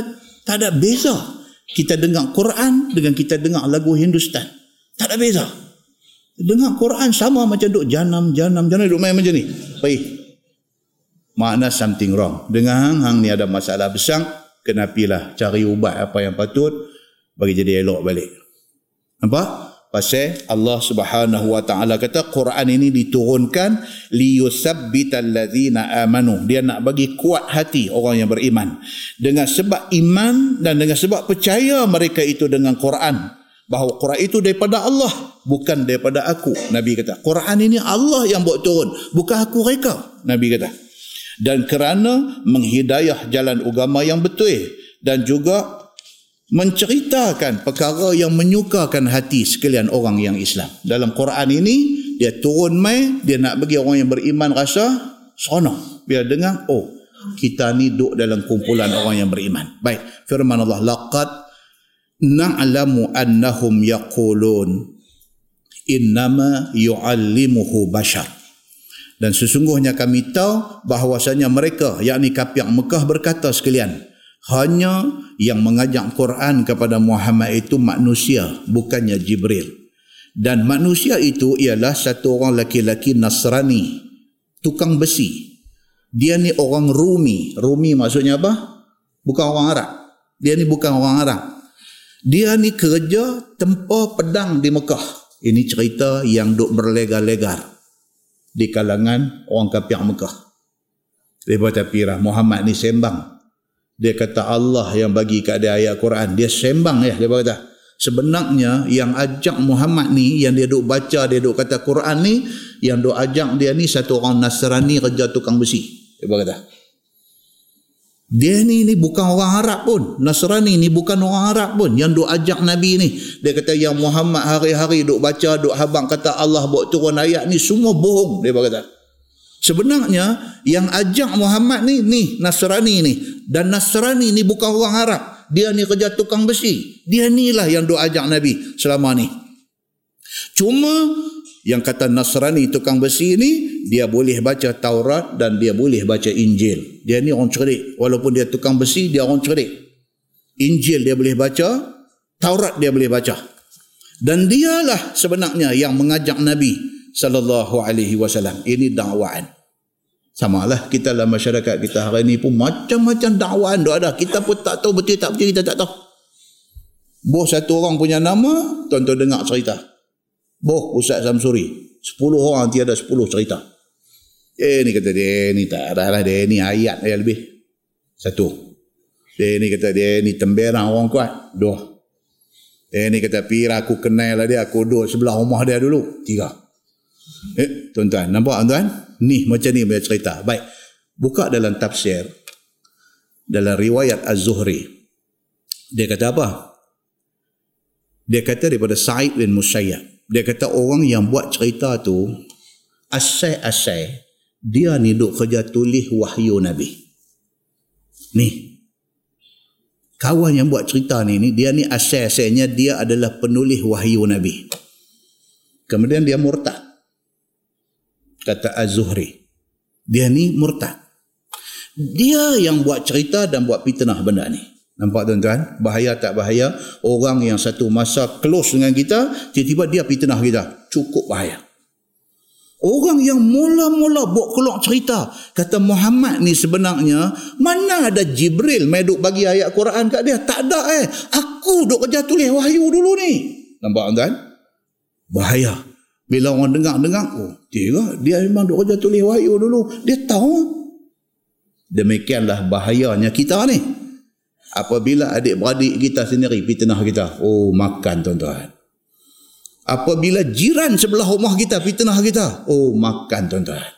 tak ada beza. Kita dengar Quran dengan kita dengar lagu Hindustan. Tak ada beza. Dengar Quran sama macam duk janam, janam, janam duk main macam ni. Baik makna something wrong. Dengan hang, hang ni ada masalah besar, kenapilah cari ubat apa yang patut bagi jadi elok balik. Nampak? Pasal Allah Subhanahu wa taala kata Quran ini diturunkan liyusabbital ladzina amanu. Dia nak bagi kuat hati orang yang beriman. Dengan sebab iman dan dengan sebab percaya mereka itu dengan Quran bahawa Quran itu daripada Allah bukan daripada aku. Nabi kata, Quran ini Allah yang buat turun, bukan aku mereka. Nabi kata dan kerana menghidayah jalan agama yang betul dan juga menceritakan perkara yang menyukakan hati sekalian orang yang Islam. Dalam Quran ini dia turun mai dia nak bagi orang yang beriman rasa seronok. Biar dengar oh kita ni duduk dalam kumpulan orang yang beriman. Baik, firman Allah laqad na'lamu annahum yaqulun innama yu'allimuhu bashar dan sesungguhnya kami tahu bahawasanya mereka yakni kafir Mekah berkata sekalian hanya yang mengajak Quran kepada Muhammad itu manusia bukannya Jibril. Dan manusia itu ialah satu orang laki-laki Nasrani tukang besi. Dia ni orang Rumi. Rumi maksudnya apa? Bukan orang Arab. Dia ni bukan orang Arab. Dia ni kerja tempah pedang di Mekah. Ini cerita yang duk berlegar-legar di kalangan orang kafir Mekah. Dia berkata pirah Muhammad ni sembang. Dia kata Allah yang bagi kat dia ayat Quran. Dia sembang ya dia berkata. Sebenarnya yang ajak Muhammad ni yang dia duk baca dia duk kata Quran ni yang duk ajak dia ni satu orang Nasrani kerja tukang besi. Dia berkata. Dia ni ni bukan orang Arab pun. Nasrani ni bukan orang Arab pun. Yang duk ajak Nabi ni. Dia kata yang Muhammad hari-hari duk baca, duk habang kata Allah buat turun ayat ni semua bohong. Dia kata. Sebenarnya yang ajak Muhammad ni, ni Nasrani ni. Dan Nasrani ni bukan orang Arab. Dia ni kerja tukang besi. Dia ni lah yang duk ajak Nabi selama ni. Cuma yang kata Nasrani tukang besi ni dia boleh baca Taurat dan dia boleh baca Injil. Dia ni orang cerdik. Walaupun dia tukang besi, dia orang cerdik. Injil dia boleh baca, Taurat dia boleh baca. Dan dialah sebenarnya yang mengajak Nabi sallallahu alaihi wasallam. Ini dakwaan. Samalah kita dalam masyarakat kita hari ini pun macam-macam dakwaan dah ada. Kita pun tak tahu betul tak betul kita tak tahu. Bos satu orang punya nama, tuan-tuan dengar cerita. Boh Ustaz Samsuri. Sepuluh orang tiada sepuluh cerita. Eh ni kata dia ni tak ada lah. Dia ni ayat dia lebih. Satu. Dia ni kata dia ni temberang orang kuat. Dua. Dia ni kata pira aku kenal lah dia. Aku duduk sebelah rumah dia dulu. Tiga. Eh tuan-tuan. Nampak tuan-tuan? Ni macam ni punya cerita. Baik. Buka dalam tafsir. Dalam riwayat Az-Zuhri. Dia kata apa? Dia kata daripada Sa'id bin Musayyab dia kata orang yang buat cerita tu asai-asai dia ni duk kerja tulis wahyu Nabi. Ni. Kawan yang buat cerita ni, ni dia ni asai-asainya dia adalah penulis wahyu Nabi. Kemudian dia murtad. Kata Az-Zuhri. Dia ni murtad. Dia yang buat cerita dan buat fitnah benda ni. Nampak tuan-tuan? Bahaya tak bahaya? Orang yang satu masa close dengan kita, tiba-tiba dia fitnah kita. Cukup bahaya. Orang yang mula-mula buat keluar cerita. Kata Muhammad ni sebenarnya, mana ada Jibril main duk bagi ayat Quran kat dia? Tak ada eh. Aku duk kerja tulis wahyu dulu ni. Nampak tuan-tuan? Bahaya. Bila orang dengar-dengar, oh, dia, dia memang duk kerja tulis wahyu dulu. Dia tahu. Demikianlah bahayanya kita ni apabila adik-beradik kita sendiri fitnah kita. Oh makan tuan-tuan. Apabila jiran sebelah rumah kita fitnah kita. Oh makan tuan-tuan.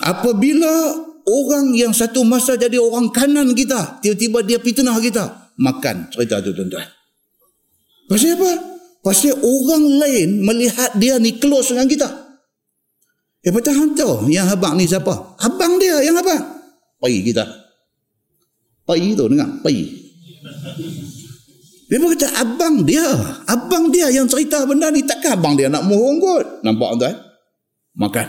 Apabila orang yang satu masa jadi orang kanan kita tiba-tiba dia fitnah kita makan. Cerita tu tuan-tuan. Pasal apa? Pasal orang lain melihat dia ni close dengan kita. Eh betul hantar yang abang ni siapa? Abang dia yang apa? Pergi kita Pai tu dengar, pai. Dia pun kata abang dia, abang dia yang cerita benda ni takkan abang dia nak mohong kot. Nampak tuan? Makan.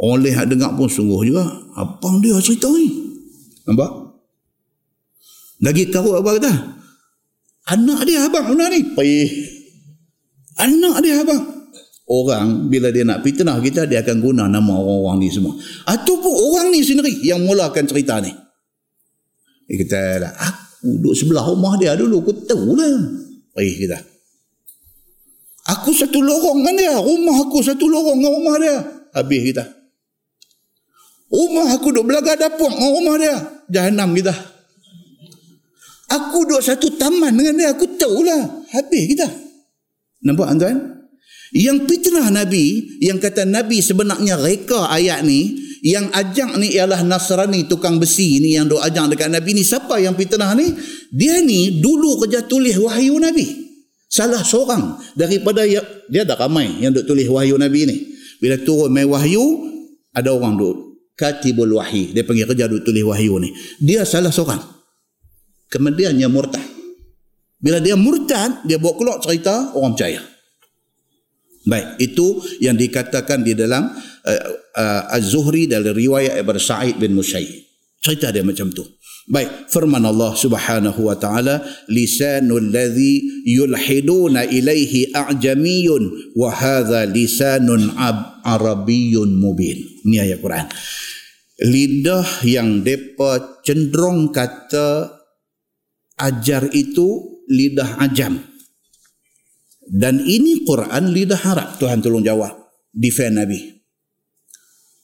Orang lain dengar pun sungguh juga. Abang dia cerita ni. Nampak? Lagi kau apa kata? Anak dia abang benda ni. Pai. Anak dia abang. Orang bila dia nak fitnah kita dia akan guna nama orang-orang ni semua. Ataupun orang ni sendiri yang mulakan cerita ni. Dia kata, aku duduk sebelah rumah dia dulu, aku tahu lah. Eh, kita. Aku satu lorong dengan dia. Rumah aku satu lorong dengan rumah dia. Habis kita. Rumah aku duduk belaga dapur dengan rumah dia. Jahanam kita. Aku duduk satu taman dengan dia. Aku tahu lah. Habis kita. Nampak tuan? Yang fitnah Nabi, yang kata Nabi sebenarnya reka ayat ni, yang ajak ni ialah Nasrani tukang besi ni yang duk ajak dekat Nabi ni. Siapa yang fitnah ni? Dia ni dulu kerja tulis wahyu Nabi. Salah seorang daripada yang, dia dah ramai yang duk tulis wahyu Nabi ni. Bila turun mai wahyu ada orang duk katibul wahyi. Dia panggil kerja duk tulis wahyu ni. Dia salah seorang. Kemudian dia murtad. Bila dia murtad dia bawa keluar cerita orang percaya Baik, itu yang dikatakan di dalam uh, uh, Az-Zuhri dari riwayat Ibn Sa'id bin Musayyib. Cerita dia macam tu. Baik, firman Allah Subhanahu wa taala, lisanul ladzi yulhiduna ilaihi a'jamiyun wa hadha lisanun ab arabiyyun mubin. Ini ayat Quran. Lidah yang depa cenderung kata ajar itu lidah ajam. Dan ini Quran lidah Arab. Tuhan tolong jawab. Defend Nabi.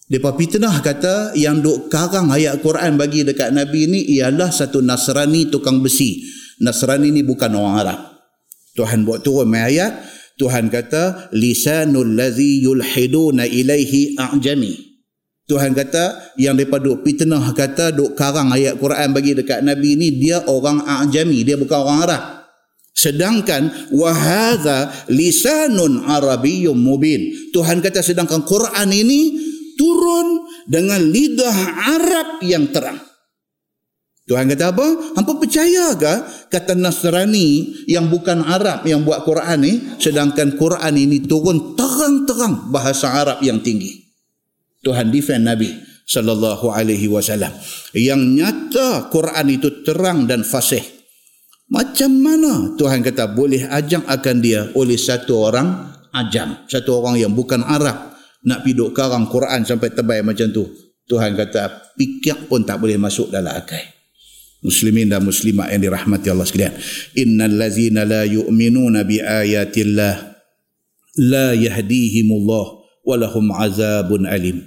Depa fitnah kata yang duk karang ayat Quran bagi dekat Nabi ni ialah satu Nasrani tukang besi. Nasrani ni bukan orang Arab. Tuhan buat turun mai ayat. Tuhan kata lisanul ladzi yulhiduna ilaihi a'jami. Tuhan kata yang daripada duk fitnah kata duk karang ayat Quran bagi dekat Nabi ni dia orang ajami dia bukan orang Arab sedangkan wahadha lisanun arabiyyum mubin Tuhan kata sedangkan Quran ini turun dengan lidah Arab yang terang Tuhan kata apa? Hampa percaya ke kata Nasrani yang bukan Arab yang buat Quran ni sedangkan Quran ini turun terang-terang bahasa Arab yang tinggi. Tuhan defend Nabi sallallahu alaihi wasallam yang nyata Quran itu terang dan fasih. Macam mana Tuhan kata boleh ajang akan dia oleh satu orang ajam, satu orang yang bukan Arab nak piduk karang Quran sampai tebal macam tu. Tuhan kata pikir pun tak boleh masuk dalam akal. Muslimin dan muslimat yang dirahmati Allah sekalian. Innal ladzina la yu'minuna bi ayatillah la yahdihimullah wa lahum azabun alim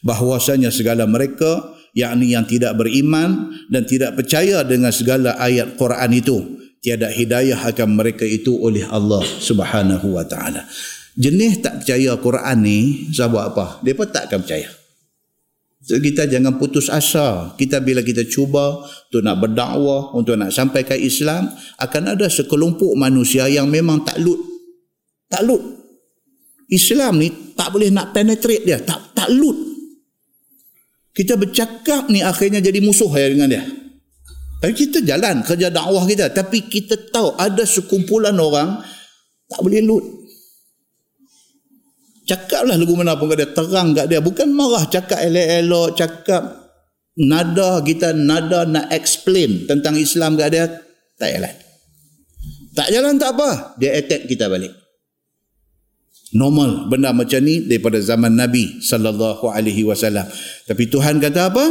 bahwasanya segala mereka yakni yang tidak beriman dan tidak percaya dengan segala ayat Quran itu tiada hidayah akan mereka itu oleh Allah Subhanahu wa taala. Jenis tak percaya Quran ni sebab apa? Depa tak akan percaya. So, kita jangan putus asa. Kita bila kita cuba untuk nak berdakwah, untuk nak sampaikan Islam, akan ada sekelompok manusia yang memang takluk. Takluk. Islam ni tak boleh nak penetrate dia, tak takluk kita bercakap ni akhirnya jadi musuh ya dengan dia. Tapi kita jalan kerja dakwah kita. Tapi kita tahu ada sekumpulan orang tak boleh lut. Cakaplah lagu mana pun dia terang kat dia. Bukan marah cakap elok-elok, cakap nada kita nada nak explain tentang Islam kat dia. Tak jalan. Tak jalan tak apa. Dia attack kita balik normal benda macam ni daripada zaman Nabi sallallahu alaihi wasallam. Tapi Tuhan kata apa?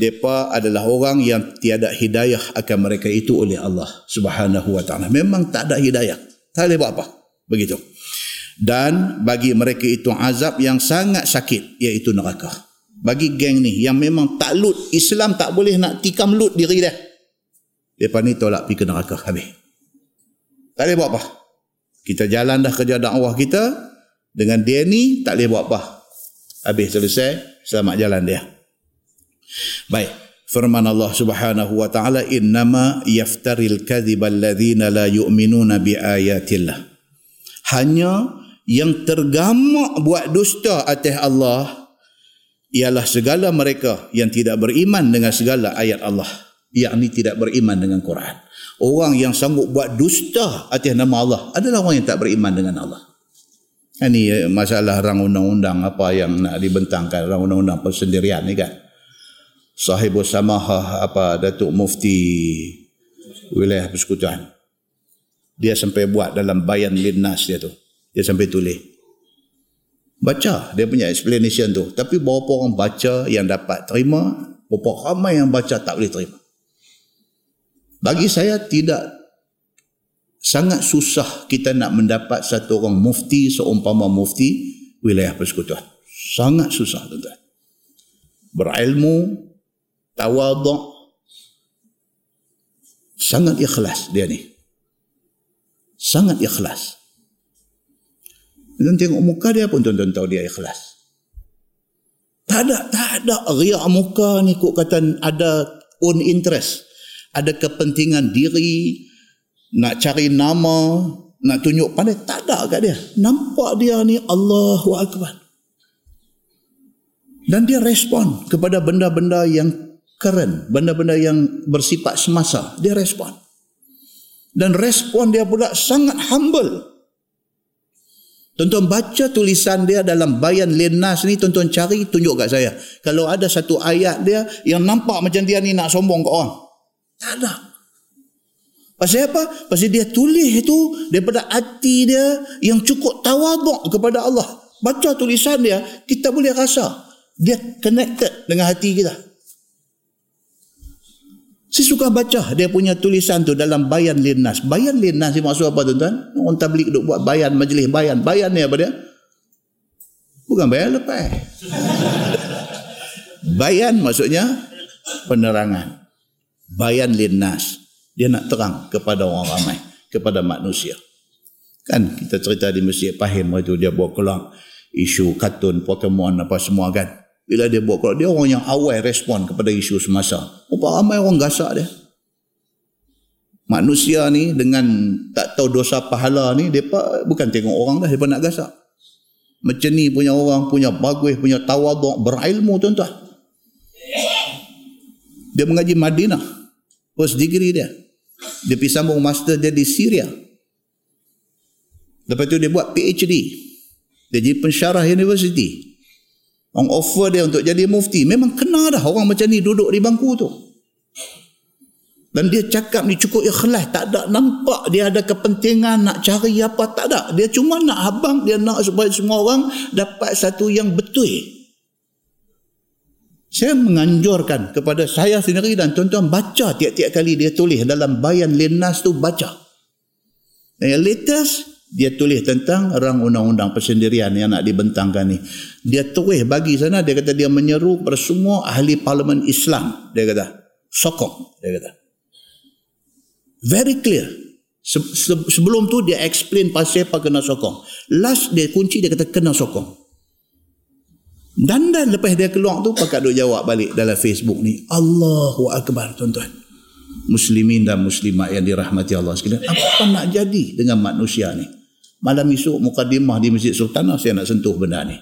Depa adalah orang yang tiada hidayah akan mereka itu oleh Allah Subhanahu wa taala. Memang tak ada hidayah. Tak boleh buat apa. Begitu. Dan bagi mereka itu azab yang sangat sakit iaitu neraka. Bagi geng ni yang memang tak lut Islam tak boleh nak tikam lut diri dia. Depa ni tolak pergi ke neraka habis. Tak boleh buat apa. Kita jalan dah kerja dakwah kita, dengan dia ni tak boleh buat apa. Habis selesai, selamat jalan dia. Baik. Firman Allah Subhanahu wa taala innama yaftaril kadhiba alladhina la yu'minuna bi ayatillah. Hanya yang tergamak buat dusta atas Allah ialah segala mereka yang tidak beriman dengan segala ayat Allah yakni tidak beriman dengan Quran. Orang yang sanggup buat dusta atas nama Allah adalah orang yang tak beriman dengan Allah. Ini eh, masalah rang undang-undang apa yang nak dibentangkan rang undang-undang persendirian ni kan. Sahibus Samahah apa Datuk Mufti wilayah persekutuan. Dia sampai buat dalam bayan linnas dia tu. Dia sampai tulis. Baca dia punya explanation tu. Tapi berapa orang baca yang dapat terima, berapa ramai yang baca tak boleh terima. Bagi saya tidak sangat susah kita nak mendapat satu orang mufti seumpama mufti wilayah persekutuan. Sangat susah tuan-tuan. Berilmu, tawaduk, sangat ikhlas dia ni. Sangat ikhlas. Dan tengok muka dia pun tuan-tuan tahu dia ikhlas. Tak ada, tak ada riak muka ni kok kata ada own interest. Ada kepentingan diri, nak cari nama, nak tunjuk pandai, tak ada kat dia. Nampak dia ni Allahu Akbar. Dan dia respon kepada benda-benda yang keren, benda-benda yang bersifat semasa. Dia respon. Dan respon dia pula sangat humble. Tonton baca tulisan dia dalam bayan lenas ni, tonton cari, tunjuk kat saya. Kalau ada satu ayat dia yang nampak macam dia ni nak sombong ke orang. Tak ada. Pasal apa? Pasal dia tulis itu daripada hati dia yang cukup tawaduk kepada Allah. Baca tulisan dia, kita boleh rasa dia connected dengan hati kita. Saya suka baca dia punya tulisan tu dalam bayan linnas. Bayan linnas ni maksud apa tuan-tuan? Orang tablik duk buat bayan, majlis bayan. Bayan ni apa dia? Bukan bayan lepas. bayan maksudnya penerangan. Bayan linnas. Dia nak terang kepada orang ramai, kepada manusia. Kan kita cerita di Masjid Pahim itu dia bawa keluar isu kartun Pokemon apa semua kan. Bila dia buat keluar, dia orang yang awal respon kepada isu semasa. Berapa ramai orang gasak dia. Manusia ni dengan tak tahu dosa pahala ni, mereka bukan tengok orang dah, mereka nak gasak. Macam ni punya orang, punya bagus, punya tawaduk, berilmu tuan-tuan. Dia mengaji Madinah. First degree dia. Dia pergi sambung master dia di Syria. Lepas tu dia buat PhD. Dia jadi pensyarah university. Orang offer dia untuk jadi mufti. Memang kena dah orang macam ni duduk di bangku tu. Dan dia cakap ni cukup ikhlas. Tak ada nampak dia ada kepentingan nak cari apa. Tak ada. Dia cuma nak habang. Dia nak supaya semua orang dapat satu yang betul. Saya menganjurkan kepada saya sendiri dan tuan-tuan baca tiap-tiap kali dia tulis dalam bayan linnas tu baca. Dan yang latest dia tulis tentang rang undang-undang persendirian yang nak dibentangkan ni. Dia tulis bagi sana, dia kata dia menyeru kepada semua ahli parlimen Islam. Dia kata, sokong. Dia kata. Very clear. Se- se- sebelum tu dia explain pasal apa kena sokong. Last dia kunci dia kata kena sokong. Dan dan lepas dia keluar tu pakat duk jawab balik dalam Facebook ni. Allahu Akbar tuan-tuan. Muslimin dan muslimat yang dirahmati Allah sekalian. Apa nak jadi dengan manusia ni? Malam esok mukadimah di Masjid Sultanah saya nak sentuh benda ni.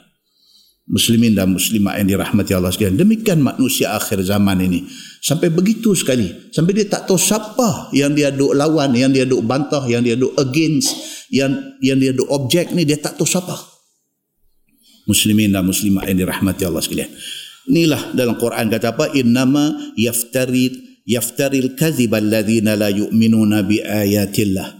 Muslimin dan muslimat yang dirahmati Allah sekalian. Demikian manusia akhir zaman ini. Sampai begitu sekali. Sampai dia tak tahu siapa yang dia duk lawan yang dia duk bantah yang dia duk against yang yang dia duk objek ni dia tak tahu siapa muslimin dan muslimat yang dirahmati Allah sekalian. Inilah dalam Quran kata apa? Innama yaftari yaftaril kadhib alladhina la yu'minuna bi ayatillah.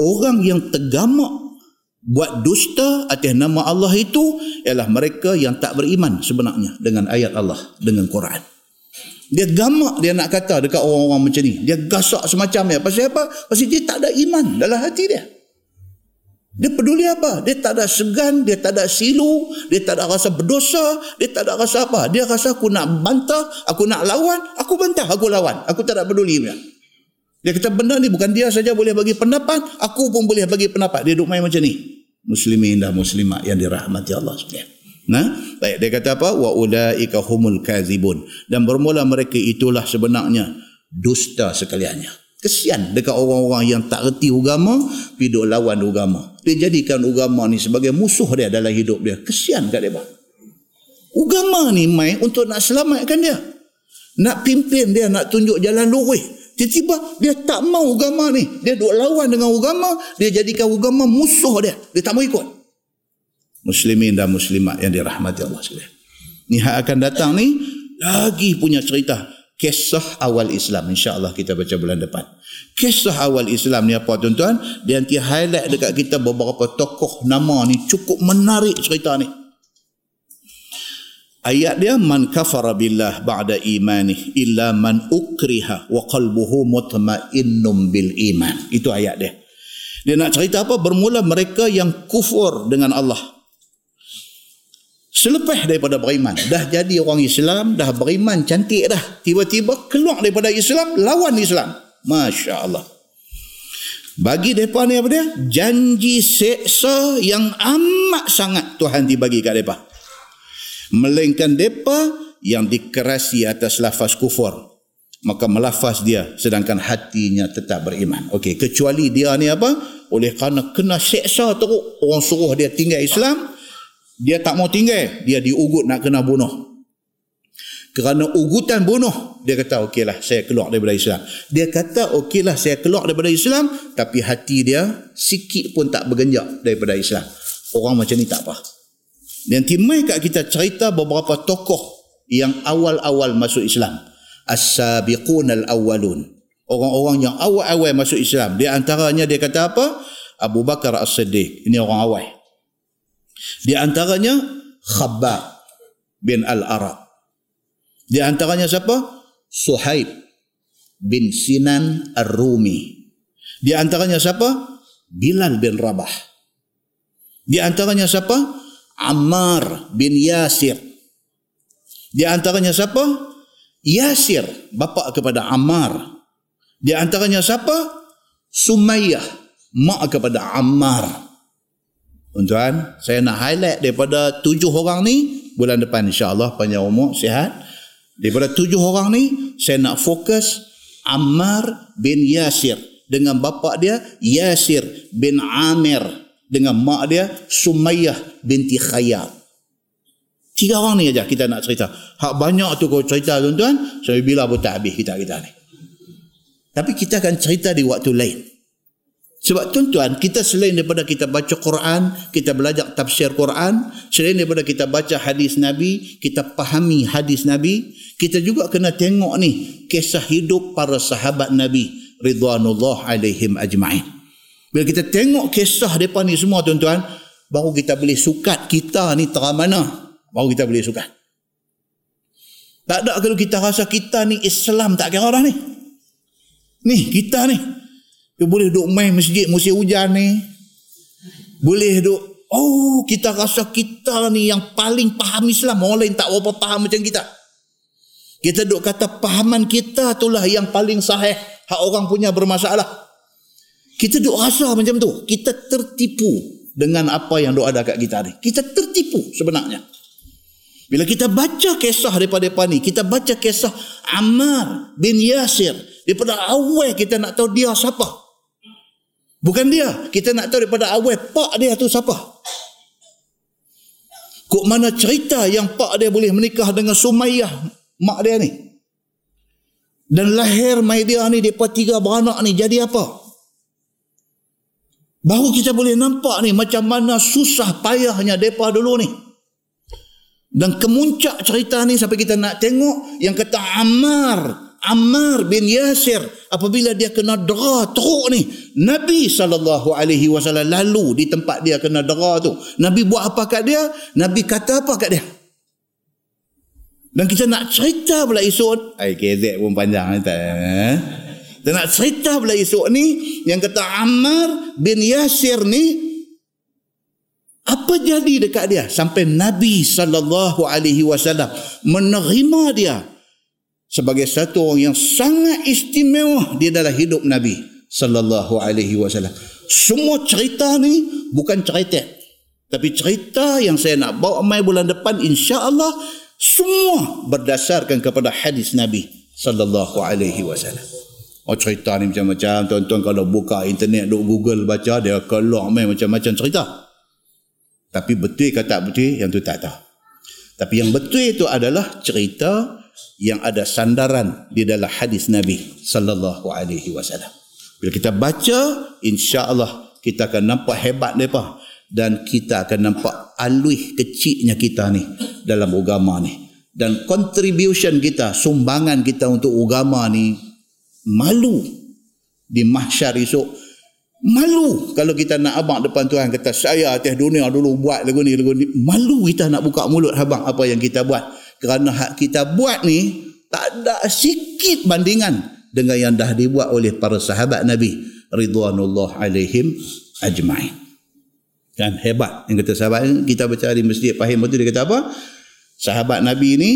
Orang yang tergamak buat dusta atas nama Allah itu ialah mereka yang tak beriman sebenarnya dengan ayat Allah dengan Quran. Dia gamak dia nak kata dekat orang-orang macam ni. Dia gasak semacam ya pasal apa? Pasal dia tak ada iman dalam hati dia dia peduli apa? Dia tak ada segan, dia tak ada silu, dia tak ada rasa berdosa, dia tak ada rasa apa. Dia rasa aku nak bantah, aku nak lawan, aku bantah, aku lawan. Aku tak ada peduli. Dia, dia kata benda ni bukan dia saja boleh bagi pendapat, aku pun boleh bagi pendapat. Dia duduk main macam ni. Muslimin dan muslimat yang dirahmati Allah sekalian. Nah, baik dia kata apa? Wa ulaika humul kazibun. Dan bermula mereka itulah sebenarnya dusta sekaliannya. Kesian dekat orang-orang yang tak reti agama, duk lawan agama. Dia jadikan agama ni sebagai musuh dia dalam hidup dia. Kesian kat dia. Agama ni main untuk nak selamatkan dia. Nak pimpin dia, nak tunjuk jalan lurus. Tiba-tiba dia tak mau agama ni. Dia duk lawan dengan agama, dia jadikan agama musuh dia. Dia tak mau ikut. Muslimin dan muslimat yang dirahmati Allah sekalian. Ni hak akan datang ni, lagi punya cerita kisah awal Islam insya-Allah kita baca bulan depan. Kisah awal Islam ni apa tuan-tuan? Dia nanti highlight dekat kita beberapa tokoh nama ni cukup menarik cerita ni. Ayat dia man kafara billah ba'da imani illa man ukriha wa qalbuhu mutmainnum bil iman. Itu ayat dia. Dia nak cerita apa? Bermula mereka yang kufur dengan Allah Selepas daripada beriman, dah jadi orang Islam, dah beriman cantik dah. Tiba-tiba keluar daripada Islam, lawan Islam. Masya Allah. Bagi mereka ni apa dia? Janji seksa yang amat sangat Tuhan dibagi kat mereka. Melainkan mereka yang dikerasi atas lafaz kufur. Maka melafaz dia sedangkan hatinya tetap beriman. Okey, kecuali dia ni apa? Oleh kerana kena seksa teruk, orang suruh dia tinggal Islam, dia tak mau tinggal. Dia diugut nak kena bunuh. Kerana ugutan bunuh dia kata okeylah saya keluar daripada Islam. Dia kata okeylah saya keluar daripada Islam tapi hati dia sikit pun tak bergenjak daripada Islam. Orang macam ni tak apa. Dan timai kat kita cerita beberapa tokoh yang awal-awal masuk Islam. As-sabiqun al-awwalun. Orang-orang yang awal-awal masuk Islam. Di antaranya dia kata apa? Abu Bakar As-Siddiq. Ini orang awal di antaranya Khabbab bin Al-Arab. Di antaranya siapa? Suhaib bin Sinan Ar-Rumi. Di antaranya siapa? Bilal bin Rabah. Di antaranya siapa? Ammar bin Yasir. Di antaranya siapa? Yasir, bapa kepada Ammar. Di antaranya siapa? Sumayyah, mak kepada Ammar. Tuan-tuan, saya nak highlight daripada tujuh orang ni, bulan depan insyaAllah panjang umur, sihat. Daripada tujuh orang ni, saya nak fokus Ammar bin Yasir dengan bapa dia Yasir bin Amir dengan mak dia Sumayyah binti Khayyat. Tiga orang ni aja kita nak cerita. Hak banyak tu kau cerita tuan-tuan, sampai bila pun tak habis kita kita ni. Tapi kita akan cerita di waktu lain. Sebab tuan-tuan, kita selain daripada kita baca Quran, kita belajar tafsir Quran, selain daripada kita baca hadis Nabi, kita fahami hadis Nabi, kita juga kena tengok ni kisah hidup para sahabat Nabi ridwanullah alaihim ajma'in. Bila kita tengok kisah depan ni semua tuan-tuan, baru kita boleh sukat kita ni terang mana baru kita boleh suka. Tak ada kalau kita rasa kita ni Islam tak kira dah ni. Ni kita ni. Kita boleh duduk main masjid musim hujan ni. Boleh duduk Oh kita rasa kita ni yang paling faham Islam. Orang lain tak berapa faham macam kita. Kita duduk kata pahaman kita itulah yang paling sahih. Hak orang punya bermasalah. Kita duduk rasa macam tu. Kita tertipu dengan apa yang duk ada kat kita ni. Kita tertipu sebenarnya. Bila kita baca kisah daripada depan ni, kita baca kisah Ammar bin Yasir. Daripada awal kita nak tahu dia siapa. Bukan dia. Kita nak tahu daripada awal pak dia tu siapa. Kok mana cerita yang pak dia boleh menikah dengan Sumayyah, mak dia ni. Dan lahir mai dia ni, mereka tiga beranak ni jadi apa? Baru kita boleh nampak ni macam mana susah payahnya mereka dulu ni. Dan kemuncak cerita ni sampai kita nak tengok yang kata Ammar, Ammar bin Yasir apabila dia kena dera teruk ni, Nabi sallallahu alaihi wasallam lalu di tempat dia kena dera tu. Nabi buat apa kat dia? Nabi kata apa kat dia? Dan kita nak cerita pula esok, ai kezek pun panjang tak. Eh? Dan nak cerita pula esok ni yang kata Ammar bin Yasir ni apa jadi dekat dia sampai Nabi sallallahu alaihi wasallam menerima dia sebagai satu orang yang sangat istimewa di dalam hidup Nabi sallallahu alaihi wasallam. Semua cerita ni bukan cerita tapi cerita yang saya nak bawa mai bulan depan insya-Allah semua berdasarkan kepada hadis Nabi sallallahu alaihi wasallam. Oh cerita ni macam-macam tuan-tuan kalau buka internet duk Google baca dia keluar mai macam-macam cerita. Tapi betul ke tak betul yang tu tak tahu. Tapi yang betul itu adalah cerita yang ada sandaran di dalam hadis Nabi sallallahu alaihi wasallam. Bila kita baca, insya-Allah kita akan nampak hebat depa dan kita akan nampak aluih kecilnya kita ni dalam agama ni. Dan contribution kita, sumbangan kita untuk agama ni malu di mahsyar esok Malu kalau kita nak abang depan Tuhan kata saya atas dunia dulu buat lagu ni lagu ni. Malu kita nak buka mulut abang apa yang kita buat. Kerana hak kita buat ni tak ada sikit bandingan dengan yang dah dibuat oleh para sahabat Nabi ridwanullah alaihim ajma'in. Kan hebat yang kata sahabat kita baca di masjid Fahim betul dia kata apa? Sahabat Nabi ni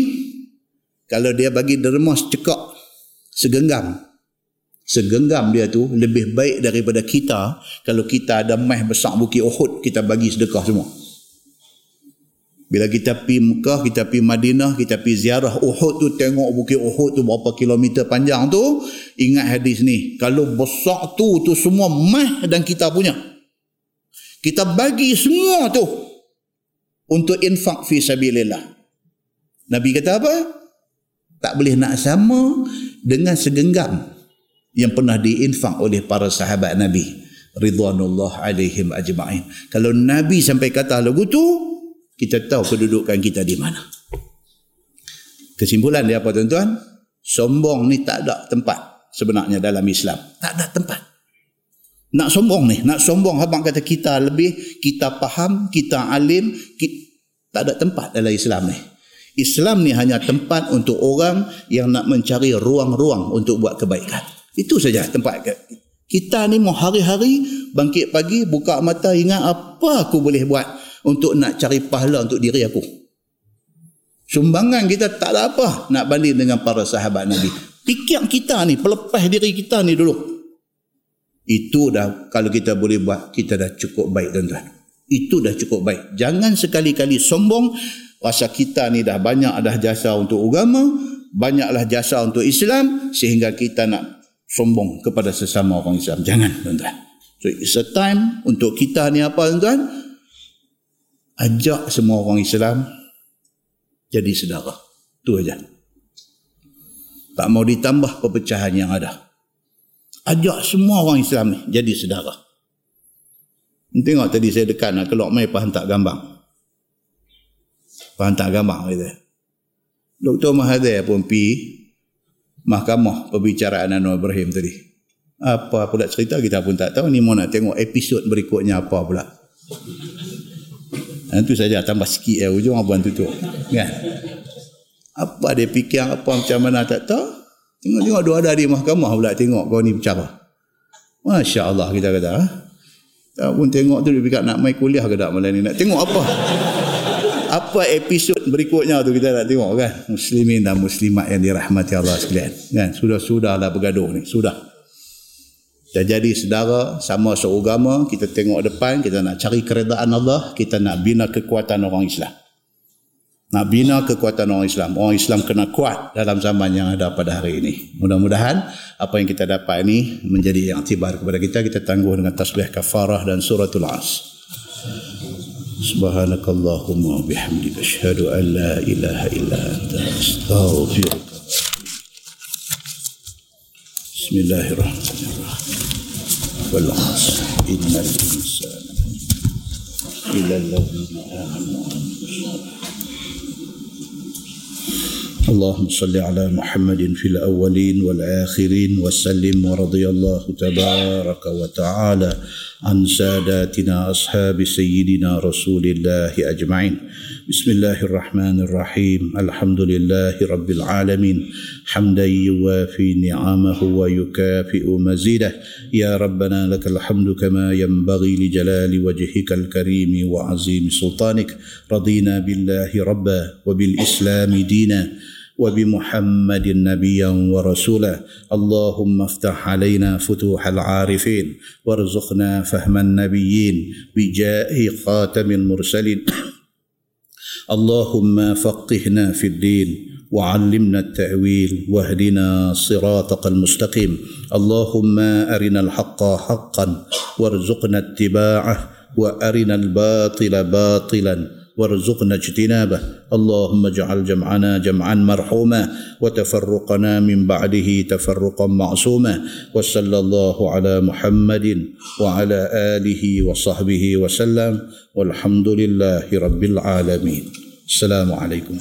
kalau dia bagi derma secekak segenggam segenggam dia tu lebih baik daripada kita kalau kita ada meh besar bukit Uhud kita bagi sedekah semua bila kita pi Mekah kita pi Madinah kita pi ziarah Uhud tu tengok bukit Uhud tu berapa kilometer panjang tu ingat hadis ni. Kalau besar tu tu semua meh dan kita punya. Kita bagi semua tu untuk infak fi sabilillah. Nabi kata apa? Tak boleh nak sama dengan segenggam yang pernah diinfak oleh para sahabat Nabi. Ridwanullah alaihim ajma'in. Kalau Nabi sampai kata lagu tu kita tahu kedudukan kita di mana. Kesimpulan dia apa tuan-tuan? Sombong ni tak ada tempat sebenarnya dalam Islam. Tak ada tempat. Nak sombong ni nak sombong abang kata kita lebih kita faham kita alim kita, tak ada tempat dalam Islam ni. Islam ni hanya tempat untuk orang yang nak mencari ruang-ruang untuk buat kebaikan. Itu saja tempat kita ni mau hari-hari bangkit pagi buka mata ingat apa aku boleh buat untuk nak cari pahala untuk diri aku. Sumbangan kita tak ada apa nak banding dengan para sahabat Nabi. Fikir kita ni, pelepas diri kita ni dulu. Itu dah kalau kita boleh buat, kita dah cukup baik tuan-tuan. Itu dah cukup baik. Jangan sekali-kali sombong rasa kita ni dah banyak dah jasa untuk agama, banyaklah jasa untuk Islam sehingga kita nak sombong kepada sesama orang Islam. Jangan, tuan-tuan. So it's a time untuk kita ni apa, tuan-tuan? Ajak semua orang Islam jadi saudara. Itu aja. Tak mau ditambah perpecahan yang ada. Ajak semua orang Islam ni jadi saudara. Tengok tadi saya dekat nak keluar mai hantar gambar. Faham tak gambar kita? Dr. Mahathir pun pi mahkamah perbicaraan Anwar Ibrahim tadi. Apa pula cerita kita pun tak tahu ni mau nak tengok episod berikutnya apa pula. Itu saja tambah sikit ya ujung abang tutup. Kan? Apa dia fikir apa macam mana tak tahu. Tengok-tengok dua ada di mahkamah pula tengok kau ni bercara. Masya Allah kita kata. Ha? Tak pun tengok tu dia fikir nak main kuliah ke tak malam ni. Nak tengok apa? apa episod berikutnya tu kita nak tengok kan muslimin dan muslimat yang dirahmati Allah sekalian kan sudah-sudahlah bergaduh ni sudah kita jadi saudara, sama seugama, kita tengok depan, kita nak cari keredaan Allah, kita nak bina kekuatan orang Islam. Nak bina kekuatan orang Islam. Orang Islam kena kuat dalam zaman yang ada pada hari ini. Mudah-mudahan apa yang kita dapat ini menjadi yang tibar kepada kita. Kita tangguh dengan tasbih kafarah dan suratul as. Subhanakallahumma bihamdika. Ashadu an la ilaha illa anta. Astaghfirullah. بسم الله الرحمن الرحيم. والعصر. إن الإنسان إلا الذين آمنوا اللهم صل على محمد في الأولين والآخرين وسلم ورضي الله تبارك وتعالى عن ساداتنا أصحاب سيدنا رسول الله أجمعين. بسم الله الرحمن الرحيم الحمد لله رب العالمين حمدا يوافي نعمه ويكافئ مزيده يا ربنا لك الحمد كما ينبغي لجلال وجهك الكريم وعظيم سلطانك رضينا بالله ربا وبالإسلام دينا وبمحمد نبيا ورسولا اللهم افتح علينا فتوح العارفين وارزقنا فهم النبيين بجاه خاتم المرسلين اللهم فقهنا في الدين وعلمنا التأويل واهدنا صراطك المستقيم. اللهم أرنا الحق حقا وارزقنا اتباعه وأرنا الباطل باطلا. وارزقنا اجتنابه. اللهم اجعل جمعنا جمعا مرحوما وتفرقنا من بعده تفرقا معصوما. وصلى الله على محمد وعلى آله وصحبه وسلم. والحمد لله رب العالمين. السلام عليكم.